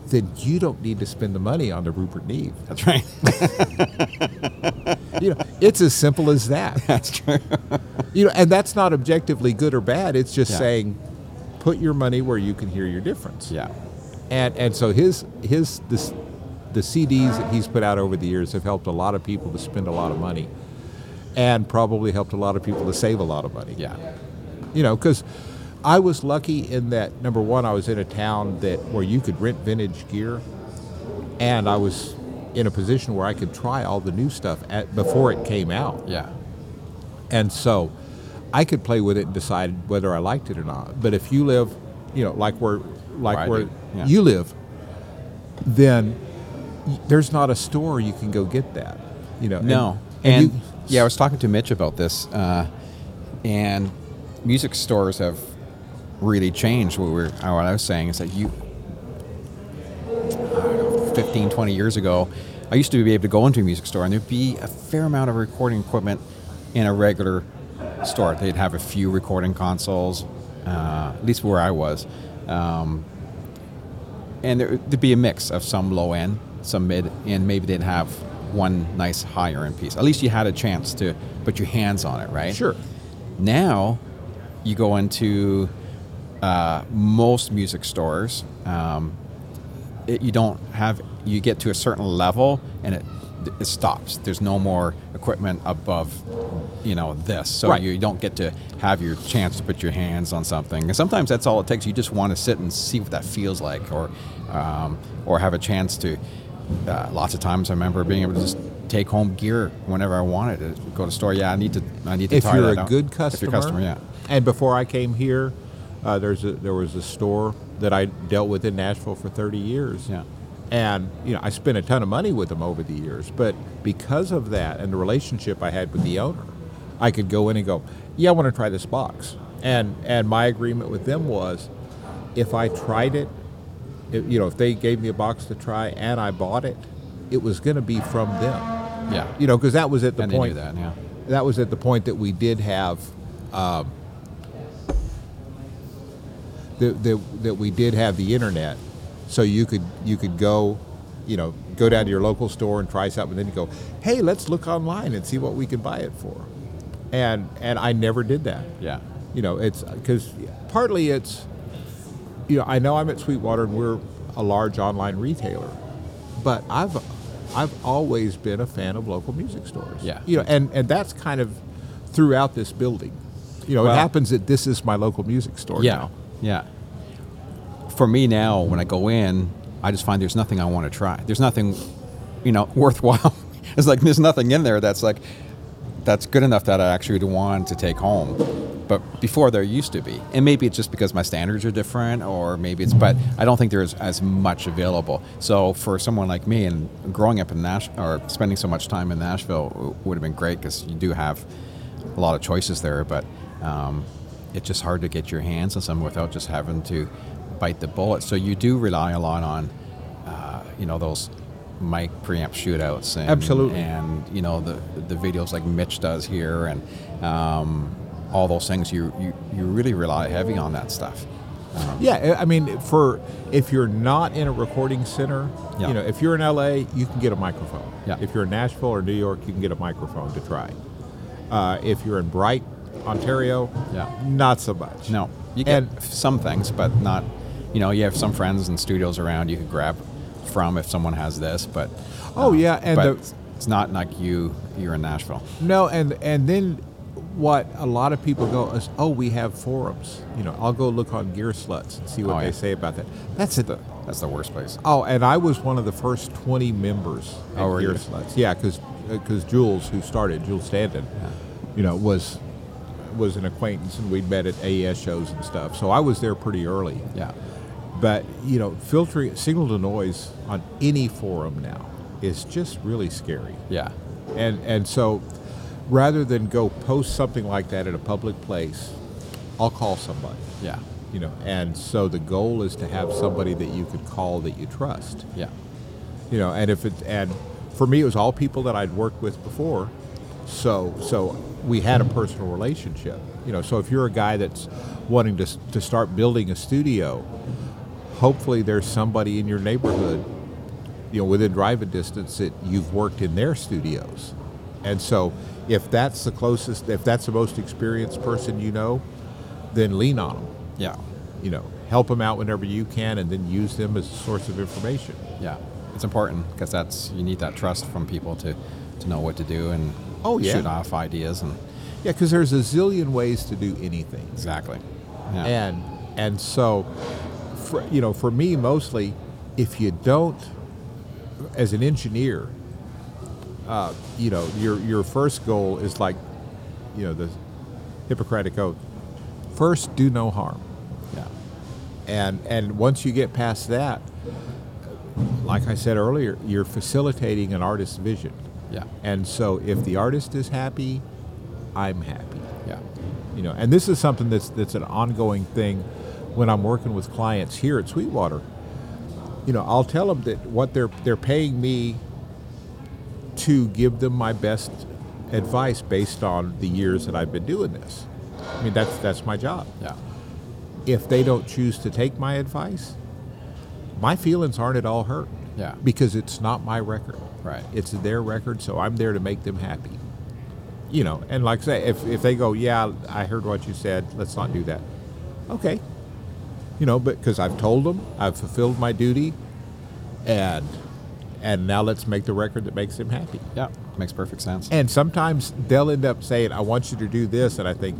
then you don't need to spend the money on the Rupert Neve. That's right. You know, it's as simple as that. That's true. You know, and that's not objectively good or bad. It's just Yeah. saying, put your money where you can hear your difference. Yeah. And and so his his this the CDs that he's put out over the years have helped a lot of people to spend a lot of money, and probably helped a lot of people to save a lot of money. Yeah. You know, because I was lucky in that number one, I was in a town that where you could rent vintage gear, and I was in a position where I could try all the new stuff at, before it came out. Yeah. And so I could play with it and decide whether I liked it or not. But if you live, you know, like where like Where where yeah. you live, then there's not a store you can go get that. You know. No. And, And, and you, yeah, I was talking to Mitch about this, uh, and music stores have really changed. What, we're, uh, what I was saying is that you, I don't know, 15, 20 years ago, I used to be able to go into a music store and there'd be a fair amount of recording equipment in a regular store. They'd have a few recording consoles, uh, at least where I was. Um, and there, there'd be a mix of some low end, some mid, and maybe they'd have one nice higher end piece. At least you had a chance to put your hands on it, right? Sure. Now, you go into uh, most music stores. Um, it, you don't have. You get to a certain level, and it it stops. There's no more equipment above, you know, this. So Right. you don't get to have your chance to put your hands on something. And sometimes that's all it takes. You just want to sit and see what that feels like, or um, or have a chance to. Uh, lots of times, I remember being able to just take home gear whenever I wanted to go to store. Yeah, I need to. I need to. if you're that a out. good If customer, you're a customer, yeah. And before I came here, uh, there's a, there was a store that I dealt with in Nashville for 30 years. Yeah. And you know, I spent a ton of money with them over the years, but because of that and the relationship I had with the owner, I could go in and go, "Yeah, I want to try this box." And and my agreement with them was, if I tried it, it you know, if they gave me a box to try and I bought it, it was going to be from them. Yeah. You know, because that was at the and point that. Yeah. that was at the point that we did have um, that, that, that we did have the internet so you could you could go you know go down to your local store and try something and then you go hey let's look online and see what we can buy it for and and i never did that Yeah. you know it's because partly it's you know i know i'm at sweetwater and we're a large online retailer but i've i've always been a fan of local music stores Yeah. you know and and that's kind of throughout this building you know Well- it happens that this is my local music store Yeah. now Yeah. For me now, when I go in, I just find there's nothing I want to try. There's nothing, you know, worthwhile. it's like there's nothing in there that's like that's good enough that I actually want to take home. But before there used to be, and maybe it's just because my standards are different, or maybe it's. But I don't think there's as much available. So for someone like me, and growing up in Nashville, or spending so much time in Nashville, would have been great because you do have a lot of choices there. But um, it's just hard to get your hands on some without just having to bite the bullet. So you do rely a lot on, uh, you know, those mic preamp shootouts and Absolutely. and you know the the videos like Mitch does here and um, all those things. You, you you really rely heavy on that stuff. Yeah, I mean, for if you're not in a recording center, Yeah. you know, if you're in LA, you can get a microphone. Yeah. If you're in Nashville or New York, you can get a microphone to try. Uh, if you're in Bright, Ontario, Yeah. not so much. No, you get And- some things, but not. You know, you have some friends and studios around you could grab from if someone has this, but Oh, um, yeah, and the- it's not like you you're in Nashville. No, and and then what a lot of people go is, oh, we have forums. You know, I'll go look on Gearslutz and see what Oh, they yeah. say about that. That's it. The, that's the worst place. Oh, and I was one of the first 20 members at Oh, Gear you? Sluts. Yeah, because because uh, Jules, who started, Jules Standen, you know, was was an acquaintance, and we'd met at AES shows and stuff. So I was there pretty early. Yeah, But you know, filtering signal to noise on any forum now is just really scary. yeah, And and so rather than go post something like that at a public place, I'll call somebody. yeah, You know, and so the goal is to have somebody that you could call that you trust. yeah, You know, and if it and for me it was all people that I'd worked with before. So so we had a personal relationship. You know, so if you're a guy that's wanting to to start building a studio, hopefully there's somebody in your neighborhood, you know, within driving distance that you've worked in their studios. And so if that's the closest, if that's the most experienced person you know, then lean on them. yeah, You know, help them out whenever you can, and then use them as a source of information. yeah. It's important because that's you need that trust from people to to know what to do and Oh, yeah. shoot off ideas and Yeah, because there's a zillion ways to do anything. exactly. Yeah, and and so for, you know for me mostly if you don't as an engineer uh, you know your your first goal is like you know the hippocratic oath first do no harm yeah, and and once you get past that like i said earlier you're facilitating an artist's vision yeah, and so if the artist is happy i'm happy. Yeah, you know and this is something that's that's an ongoing thing when i'm working with clients here at sweetwater. You know i'll tell them that what they're they're paying me to give them my best advice based on the years that i've been doing this. I mean that's that's my job. Yeah, if they don't choose to take my advice my feelings aren't at all hurt. Yeah. because it's not my record Right. it's their record so i'm there to make them happy you know and like I say if, if they go yeah i heard what you said let's not do that okay you know but because i've told them i've fulfilled my duty and and now let's make the record that makes them happy yeah. Makes perfect sense. and sometimes they'll end up saying i want you to do this and i think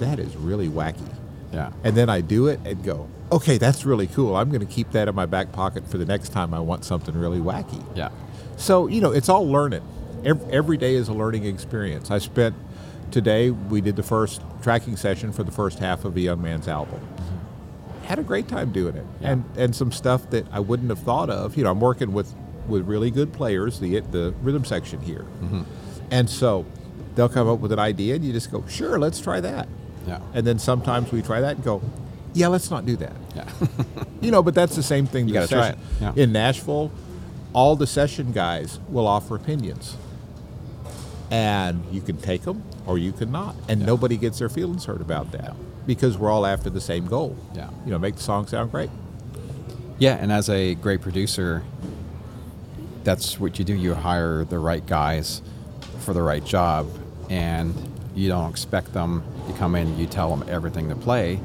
that is really wacky Yeah, and then I do it and go, okay, that's really cool. I'm going to keep that in my back pocket for the next time I want something really wacky. yeah, So, you know, it's all learning. Every, every day is a learning experience. I spent today, we did the first tracking session for the first half of a young man's album. Had a great time doing it. Yeah. And, and some stuff that I wouldn't have thought of. You know, I'm working with, with really good players, the, the rhythm section here. Mm-hmm. And so they'll come up with an idea and you just go, sure, let's try that. yeah, And then sometimes we try that and go, yeah, let's not do that. yeah, You know, but that's the same thing. You gotta try it, yeah. In Nashville, all the session guys will offer opinions. And you can take them or you can not. And Yeah. nobody gets their feelings hurt about that because we're all after the same goal. Yeah. You know, make the song sound great. yeah. And as a great producer, that's what you do. You hire the right guys for the right job, and you don't expect them to come in. You tell them everything to play.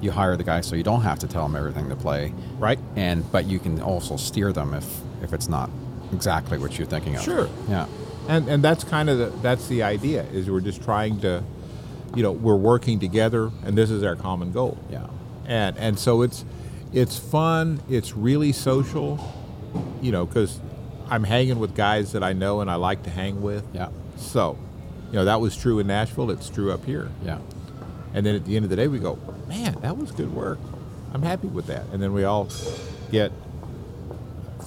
You hire the guy so you don't have to tell them everything to play, Right? and but you can also steer them if if it's not exactly what you're thinking of. Sure. Yeah. And and that's kind of the that's the idea is we're just trying to you know, we're working together and this is our common goal. Yeah. and and so it's it's fun it's really social you know because i'm hanging with guys that i know and i like to hang with Yeah. so you know that was true in nashville it's true up here Yeah. and then at the end of the day we go man that was good work i'm happy with that and then we all get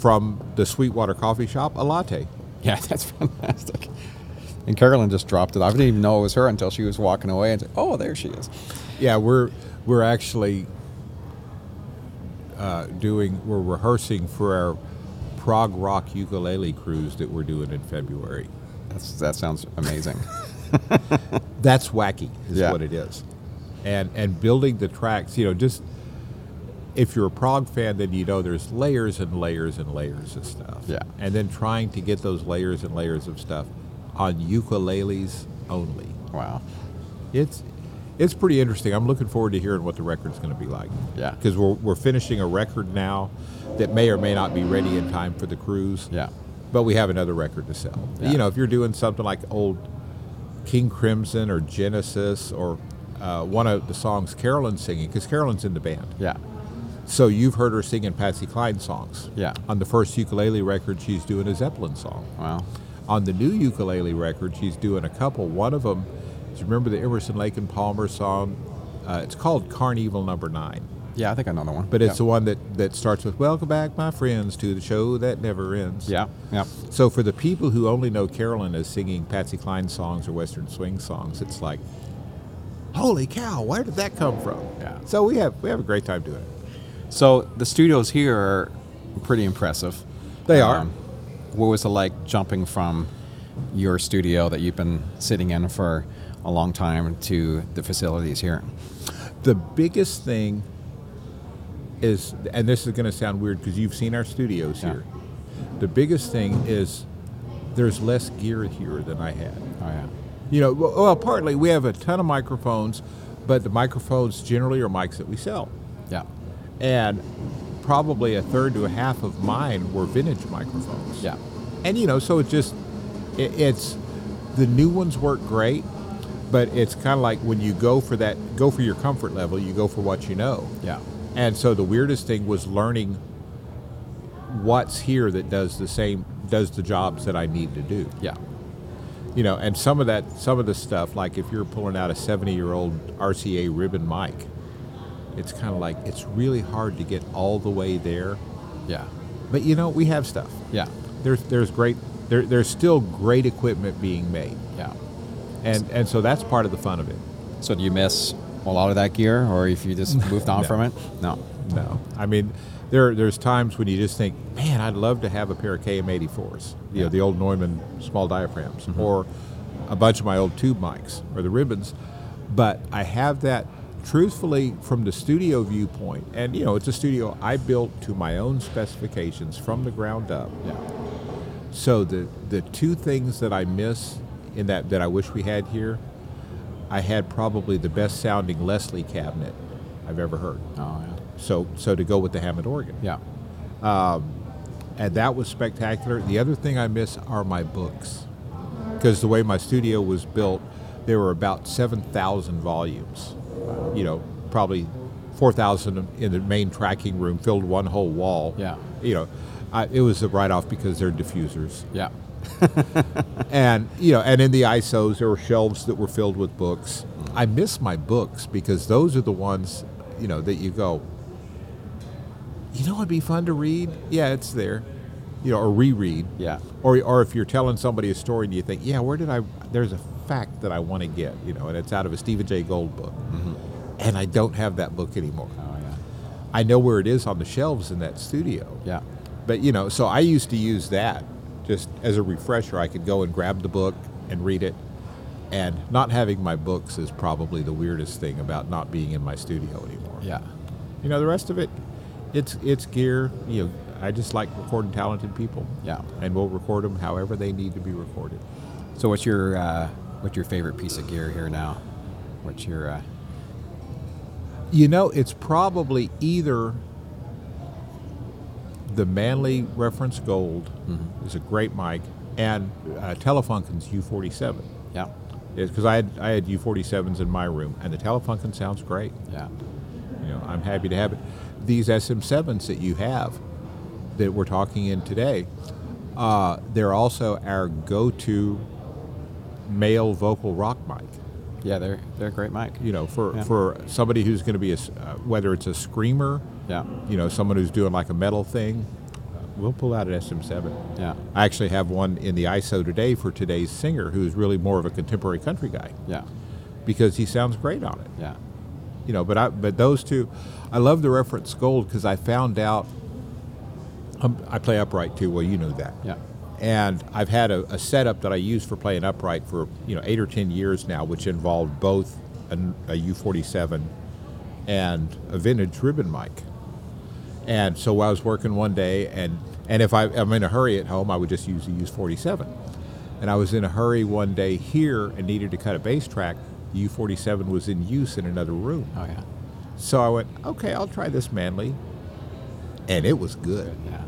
from the sweetwater coffee shop a latte Yeah, that's fantastic. And Carolyn just dropped it. I didn't even know it was her until she was walking away and said, "Oh, there she is." yeah we're we're actually uh, doing we're rehearsing for our prog rock ukulele cruise that we're doing in february That's that sounds amazing. that's wacky is Yeah. what it is and and building the tracks you know just if you're a prog fan, then you know there's layers and layers and layers of stuff. Yeah. And then trying to get those layers and layers of stuff on ukuleles only. Wow. It's it's pretty interesting. I'm looking forward to hearing what the record's going to be like. Yeah. Because we're, we're finishing a record now that may or may not be ready in time for the cruise. Yeah. But we have another record to sell. Yeah. You know, if you're doing something like old King Crimson or Genesis or uh, one of the songs Carolyn's singing, because Carolyn's in the band. Yeah. So you've heard her singing Patsy Cline songs. Yeah. On the first ukulele record, she's doing a Zeppelin song. Wow. On the new ukulele record, she's doing a couple. One of them, do you remember the Emerson Lake and Palmer song? Uh, it's called Karn Evil Number Nine, Yeah, I think I know the one. but it's yeah. the one that, that starts with "Welcome back, my friends, to the show that never ends." Yeah. Yeah. So for the people who only know Carolyn as singing Patsy Cline songs or Western swing songs, it's like, holy cow, where did that come from? Yeah. So we have we have a great time doing it. So the studios here are pretty impressive. They are. Um, what was it like jumping from your studio that you've been sitting in for a long time to the facilities here? The biggest thing is, and this is going to sound weird because you've seen our studios Yeah. here. The biggest thing is there's less gear here than I had. Oh yeah. You know, well, well, partly we have a ton of microphones, but the microphones generally are mics that we sell. Yeah. And probably a third to a half of mine were vintage microphones. Yeah. And you know, so it just it, it's the new ones work great, but it's kind of like when you go for that, go for your comfort level, you go for what you know. Yeah. And so the weirdest thing was learning what's here that does the same does the jobs that I need to do. Yeah. You know, and some of that some of the stuff like if you're pulling out a 70-year-old RCA ribbon mic, it's kind of like it's really hard to get all the way there. Yeah. But you know, we have stuff. Yeah. There's there's great there, there's still great equipment being made. Yeah. And and so that's part of the fun of it. So do you miss a lot of that gear, or if you just moved on No. from it? No. No, I mean, there there's times when you just think, man, I'd love to have a pair of KM84s, you know, the old Neumann small diaphragms, mm-hmm. or a bunch of my old tube mics or the ribbons. But I have that, truthfully, from the studio viewpoint, and you know, it's a studio I built to my own specifications from the ground up. Yeah. So the the two things that I miss in that that I wish we had here, I had probably the best sounding Leslie cabinet I've ever heard. Oh yeah. So so to go with the Hammond organ. Yeah. Um, and that was spectacular. The other thing I miss are my books. Because the way my studio was built, there were about 7,000 volumes. You know, probably 4,000 in the main tracking room filled one whole wall. Yeah. You know, I, it was a write off because they're diffusers. Yeah. and you know, and in the ISOs there were shelves that were filled with books. Mm-hmm. I miss my books because those are the ones, you know, that you go. You know, it'd be fun to read. Yeah, it's there. You know, or reread. Yeah. Or or if you're telling somebody a story and you think, yeah, where did I? There's a fact that I want to get. You know, and it's out of a Stephen Jay Gould book, and I don't have that book anymore. Oh yeah. I know where it is on the shelves in that studio. Yeah. But you know, so I used to use that just as a refresher. I could go and grab the book and read it. And not having my books is probably the weirdest thing about not being in my studio anymore. Yeah. You know, the rest of it, it's it's gear. You know, I just like recording talented people. Yeah. And we'll record them however they need to be recorded. So what's your uh, what's your favorite piece of gear here now? What's your uh, You know, it's probably either the Manley Reference Gold is a great mic, and uh, Telefunken's U47. yeah because I had I had U47s in my room, and the Telefunken sounds great. yeah You know, I'm happy to have it. These SM7s that you have, that we're talking in today, uh, they're also our go-to male vocal rock mic. yeah they're they're a great mic. You know, for Yeah. for somebody who's going to be a uh, whether it's a screamer, Yeah. you know, someone who's doing like a metal thing, we'll pull out an SM7. Yeah. I actually have one in the ISO today for today's singer, who's really more of a contemporary country guy, Yeah. because he sounds great on it. Yeah. you know but i but those two i love the reference gold because i found out um, i play upright too well you know that Yeah. And i've had a, a setup that i use for playing upright for you know eight or ten years now which involved both an, a u47 and a vintage ribbon mic And so I was working one day, and and if I, I'm in a hurry at home, I would just use 47. And I was in a hurry one day here and needed to cut a bass track. The U47 was in use in another room. Oh yeah. So I went, okay, I'll try this Manley, and it was good. Yeah.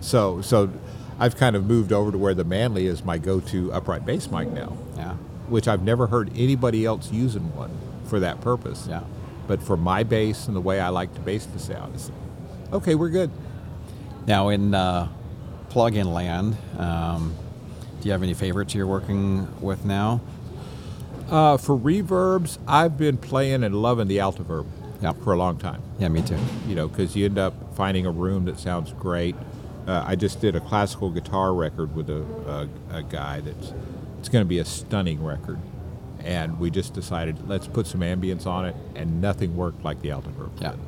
So so I've kind of moved over to where the Manley is my go-to upright bass mic now, Yeah. which I've never heard anybody else using one for that purpose. Yeah. But for my bass and the way I like to bass the sound, it's, okay, we're good. Now in uh, plug-in land, um, do you have any favorites you're working with now? Uh, for reverbs, I've been playing and loving the Altiverb Yeah. for a long time. Yeah, me too. You know, because you end up finding a room that sounds great. Uh, I just did a classical guitar record with a, a, a guy that's it's going to be a stunning record, and we just decided let's put some ambience on it, and nothing worked like the Altiverb. Yeah. did.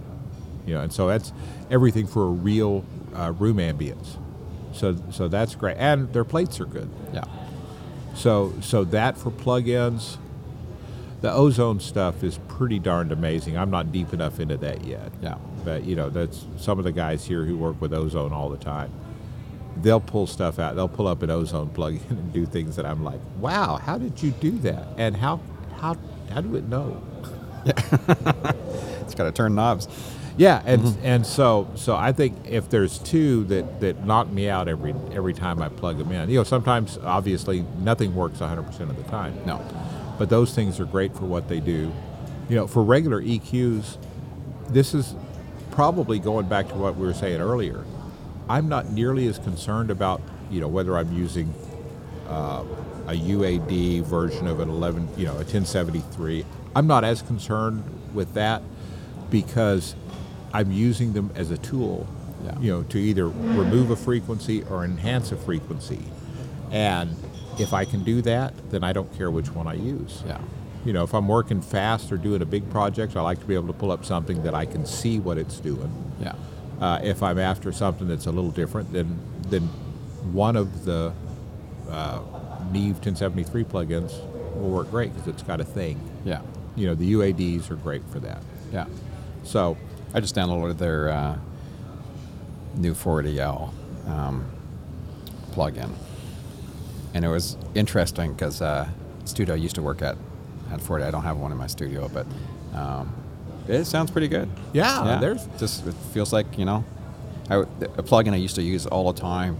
You know, and so that's everything for a real uh, room ambience. So so that's great, and their plates are good. Yeah. So so that for plugins, the ozone stuff is pretty darned amazing. I'm not deep enough into that yet. Yeah. But you know, that's some of the guys here who work with ozone all the time. They'll pull stuff out. They'll pull up an ozone plug-in and do things that I'm like, wow, how did you do that? And how how how do it know? It's got to turn knobs. Yeah, and mm-hmm. and so so I think if there's two that that knock me out every every time I plug them in, you know, sometimes obviously nothing works 100% of the time. No. but those things are great for what they do. You know, for regular EQs, this is probably going back to what we were saying earlier. I'm not nearly as concerned about you know whether I'm using uh, a UAD version of an 11, you know, a 1073. I'm not as concerned with that because I'm using them as a tool, Yeah. you know, to either remove a frequency or enhance a frequency. And if I can do that, then I don't care which one I use. Yeah. You know, if I'm working fast or doing a big project, I like to be able to pull up something that I can see what it's doing. Yeah. Uh, if I'm after something that's a little different, then then one of the uh, Neve 1073 plugins will work great because it's got a thing. Yeah. You know, the UADs are great for that. Yeah. So, I just downloaded their uh, new 480L um, plugin, and it was interesting because uh, studio used to work at at 40. I don't have one in my studio, but um, it sounds pretty good. Yeah, there's- just it feels like you know, I, a plugin I used to use all the time.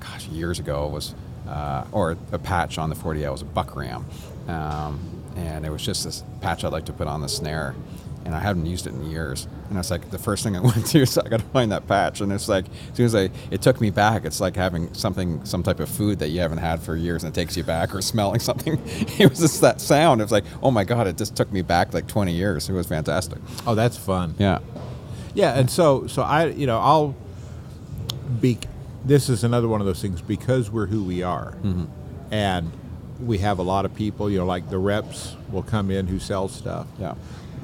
Gosh, years ago was, uh, or a patch on the 480L was a buck ram, um, and it was just this patch I'd like to put on the snare, and I haven't used it in years. And it's like the first thing I went to is I got to find that patch, and it's like as soon as I, it took me back. It's like having something, some type of food that you haven't had for years, and it takes you back, or smelling something. it was just that sound. It was like, oh my god, it just took me back like 20 years. It was fantastic. oh, that's fun. Yeah. Yeah, and so so I you know I'll be. This is another one of those things because we're who we are, mm-hmm. and we have a lot of people. You know, like the reps will come in who sell stuff. Yeah.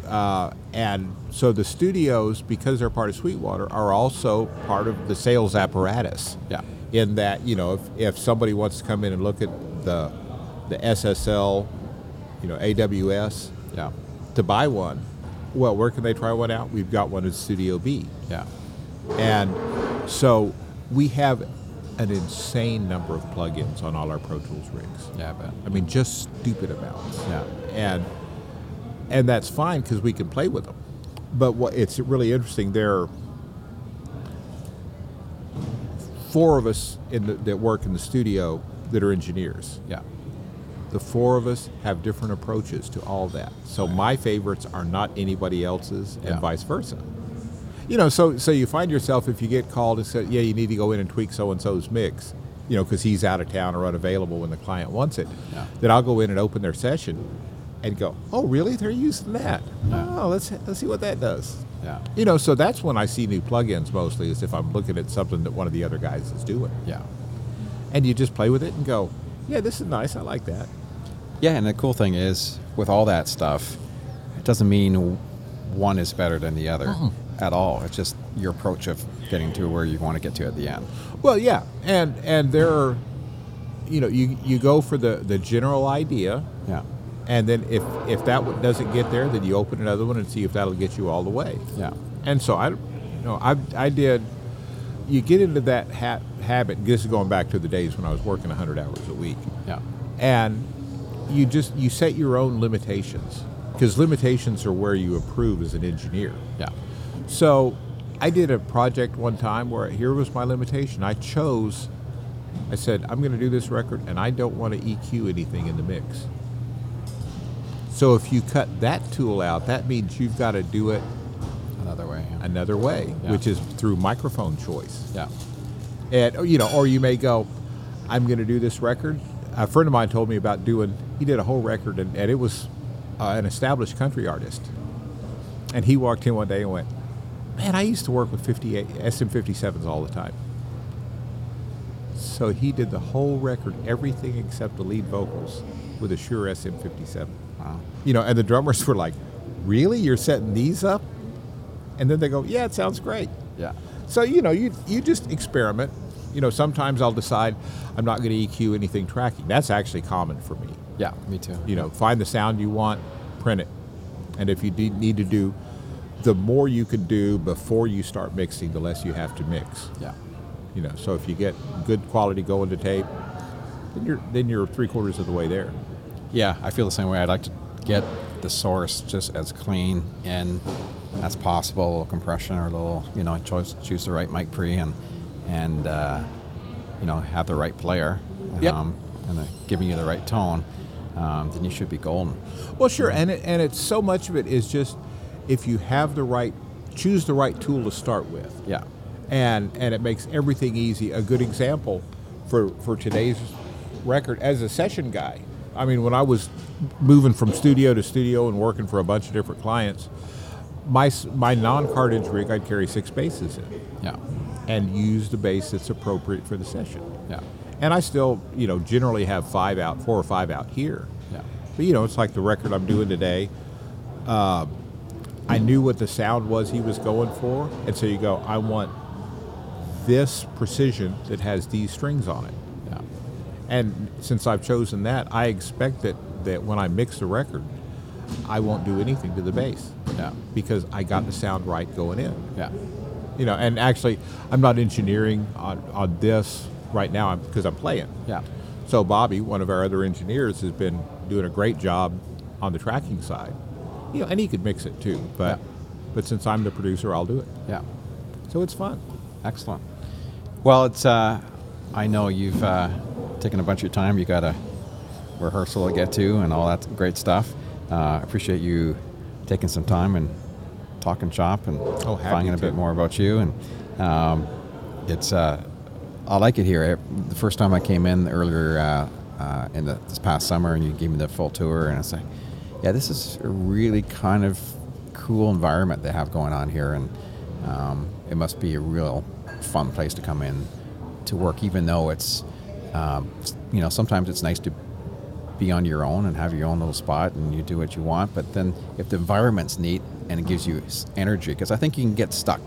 Uh, and so the studios, because they're part of Sweetwater, are also part of the sales apparatus. Yeah. In that, you know, if, if somebody wants to come in and look at the the SSL, you know, AWS Yeah. to buy one, well, where can they try one out? We've got one at Studio B. Yeah. And so we have an insane number of plugins on all our Pro Tools rigs. Yeah, I bet. I mean, just stupid amounts. Yeah. And and that's fine because we can play with them. But what it's really interesting. There are four of us in the, that work in the studio that are engineers. Yeah. The four of us have different approaches to all that. So my favorites are not anybody else's, and Yeah. vice versa. You know, so so you find yourself if you get called and said, "Yeah, you need to go in and tweak so and so's mix," you know, because he's out of town or unavailable when the client wants it. Yeah. Then I'll go in and open their session, and go, "Oh, really? They're using that? Oh, let's let's see what that does." Yeah. You know, so that's when I see new plugins mostly, is if I'm looking at something that one of the other guys is doing, Yeah. and you just play with it and go, "Yeah, this is nice. I like that." Yeah, and the cool thing is, with all that stuff, it doesn't mean one is better than the other uh-huh. at all. It's just your approach of getting to where you want to get to at the end. Well, yeah, and and there are, you know, you you go for the the general idea, Yeah. And then if if that one doesn't get there, then you open another one and see if that'll get you all the way. Yeah. And so I, No, I, I did. You get into that ha- habit. This is going back to the days when I was working 100 hours a week, Yeah. and you just you set your own limitations because limitations are where you improve as an engineer. Yeah. So I did a project one time where here was my limitation. I chose, I said, I'm going to do this record and I don't want to EQ anything in the mix. So if you cut that tool out, that means you've got to do it Another way. Yeah. another way, Yeah. which is through microphone choice. yeah. And or, you know, or you may go, I'm going to do this record. A friend of mine told me about doing. He did a whole record, and, and it was uh, an established country artist. And he walked in one day and went, "Man, I used to work with 58 SM57s all the time." So he did the whole record, everything except the lead vocals, with a Shure SM57. Wow. You know, and the drummers were like, "Really? You're setting these up?" And then they go, "Yeah, it sounds great." Yeah. So you know, you you just experiment. You know, sometimes I'll decide I'm not going to EQ anything tracking. That's actually common for me. Yeah. Me too. You know, find the sound you want, print it, and if you de- need to do, the more you can do before you start mixing, the less you have to mix. Yeah. You know, so if you get good quality going to tape, then you're then you're three quarters of the way there. Yeah, I feel the same way. I'd like to get the source just as clean and as possible. A little compression or a little, you know, choose choose the right mic pre and and uh, you know have the right player. Yep. and uh, giving you the right tone. Um, then you should be golden. Well, sure, and it, and it's so much of it is just if you have the right, choose the right tool to start with. Yeah. and and it makes everything easy. A good example for for today's record as a session guy. I mean, when I was moving from studio to studio and working for a bunch of different clients, my my non-cartage rig I'd carry six basses in Yeah. and use the bass that's appropriate for the session. Yeah. And I still, you know, generally have five out, four or five out here. Yeah. But you know, it's like the record I'm doing today. Uh, I knew what the sound was he was going for, and so you go, I want this precision that has these strings on it. And since I've chosen that, I expect that, that when I mix the record, I won't do anything to the bass Yeah. because I got the sound right going in. Yeah. You know, and actually, I'm not engineering on, on this right now because I'm playing. Yeah. So Bobby, one of our other engineers, has been doing a great job on the tracking side. You know, and he could mix it too, but Yeah. but since I'm the producer, I'll do it. Yeah. So it's fun. Excellent. Well, it's. Uh, I know you've uh, taken a bunch of your time. You got a rehearsal to get to and all that great stuff. Uh, I appreciate you taking some time and talking shop and Oh, finding a bit more about you. And um, it's. Uh, I like it here. The first time I came in earlier uh, uh, in the, this past summer, and you gave me the full tour, and it's like, yeah, this is a really kind of cool environment they have going on here, and um, it must be a real fun place to come in to work, even though it's, um, you know, sometimes it's nice to be on your own and have your own little spot and you do what you want. But then if the environment's neat and it gives you energy, because I think you can get stuck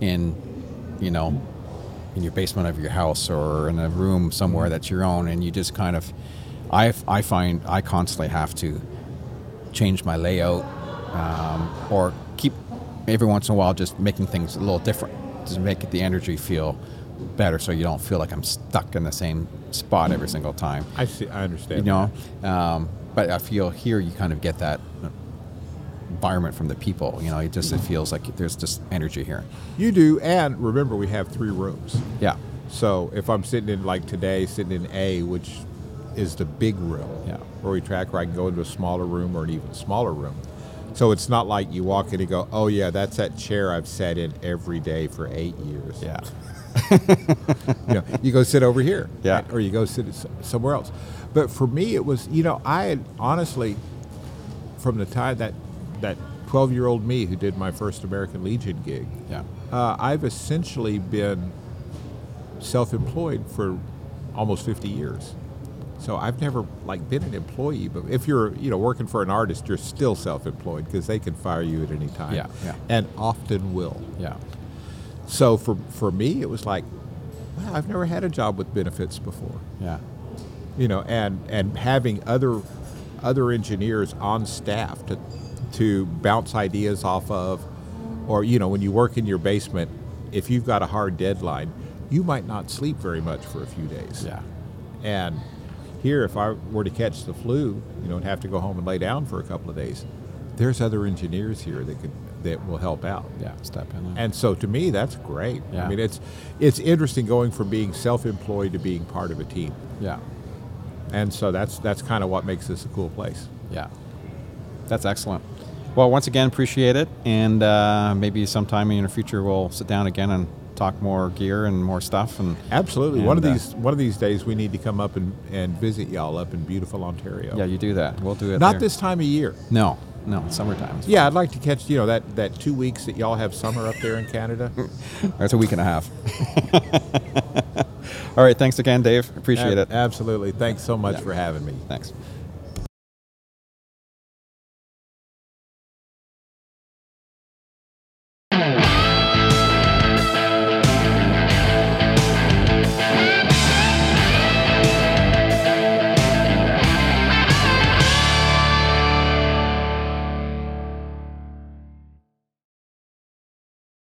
in, you know, in your basement of your house or in a room somewhere that's your own, and you just kind of, I, I find I constantly have to change my layout um, or keep every once in a while just making things a little different to make the energy feel better so you don't feel like I'm stuck in the same spot every single time I see. I understand. you know um, but I feel here you kind of get that environment from the people you know it just it feels like there's just energy here you do, and remember we have three rooms. yeah So if I'm sitting in like today, sitting in A, which is the big room, Yeah. where we track, where I can go into a smaller room or an even smaller room. So it's not like you walk in and go, oh yeah, that's that chair I've sat in every day for eight years. yeah you know, you go sit over here, Yeah. right? or you go sit somewhere else. But for me, it was, you know, I had honestly, from the time that that 12 year old me who did my first American Legion gig, yeah uh, I've essentially been self-employed for almost 50 years. So I've never like been an employee, but if you're you know working for an artist, you're still self-employed because they can fire you at any time, Yeah, yeah. and often will. yeah So for for me, it was like, wow, I've never had a job with benefits before, yeah you know, and and having other other engineers on staff to to bounce ideas off of, or you know, when you work in your basement, if you've got a hard deadline, you might not sleep very much for a few days. Yeah. And here, if I were to catch the flu, you know, and have to go home and lay down for a couple of days, there's other engineers here that could that will help out. Yeah. Step in. And so to me, that's great. Yeah. I mean, it's it's interesting going from being self-employed to being part of a team. yeah. And so that's that's kind of what makes this a cool place. Yeah. That's excellent. Well, once again, appreciate it, and uh, maybe sometime in the future we'll sit down again and talk more gear and more stuff. And Absolutely. one of uh, these one of these days we need to come up and, and visit y'all up in beautiful Ontario. yeah, you do that. We'll do it. Not there. this time of year. No, no, summertime. Yeah, I'd like to catch you know that that two weeks that y'all have summer up there in Canada. That's a week and a half. All right. Thanks again, Dave. Appreciate Ab- it. Absolutely. Thanks so much Yeah. for having me. Thanks.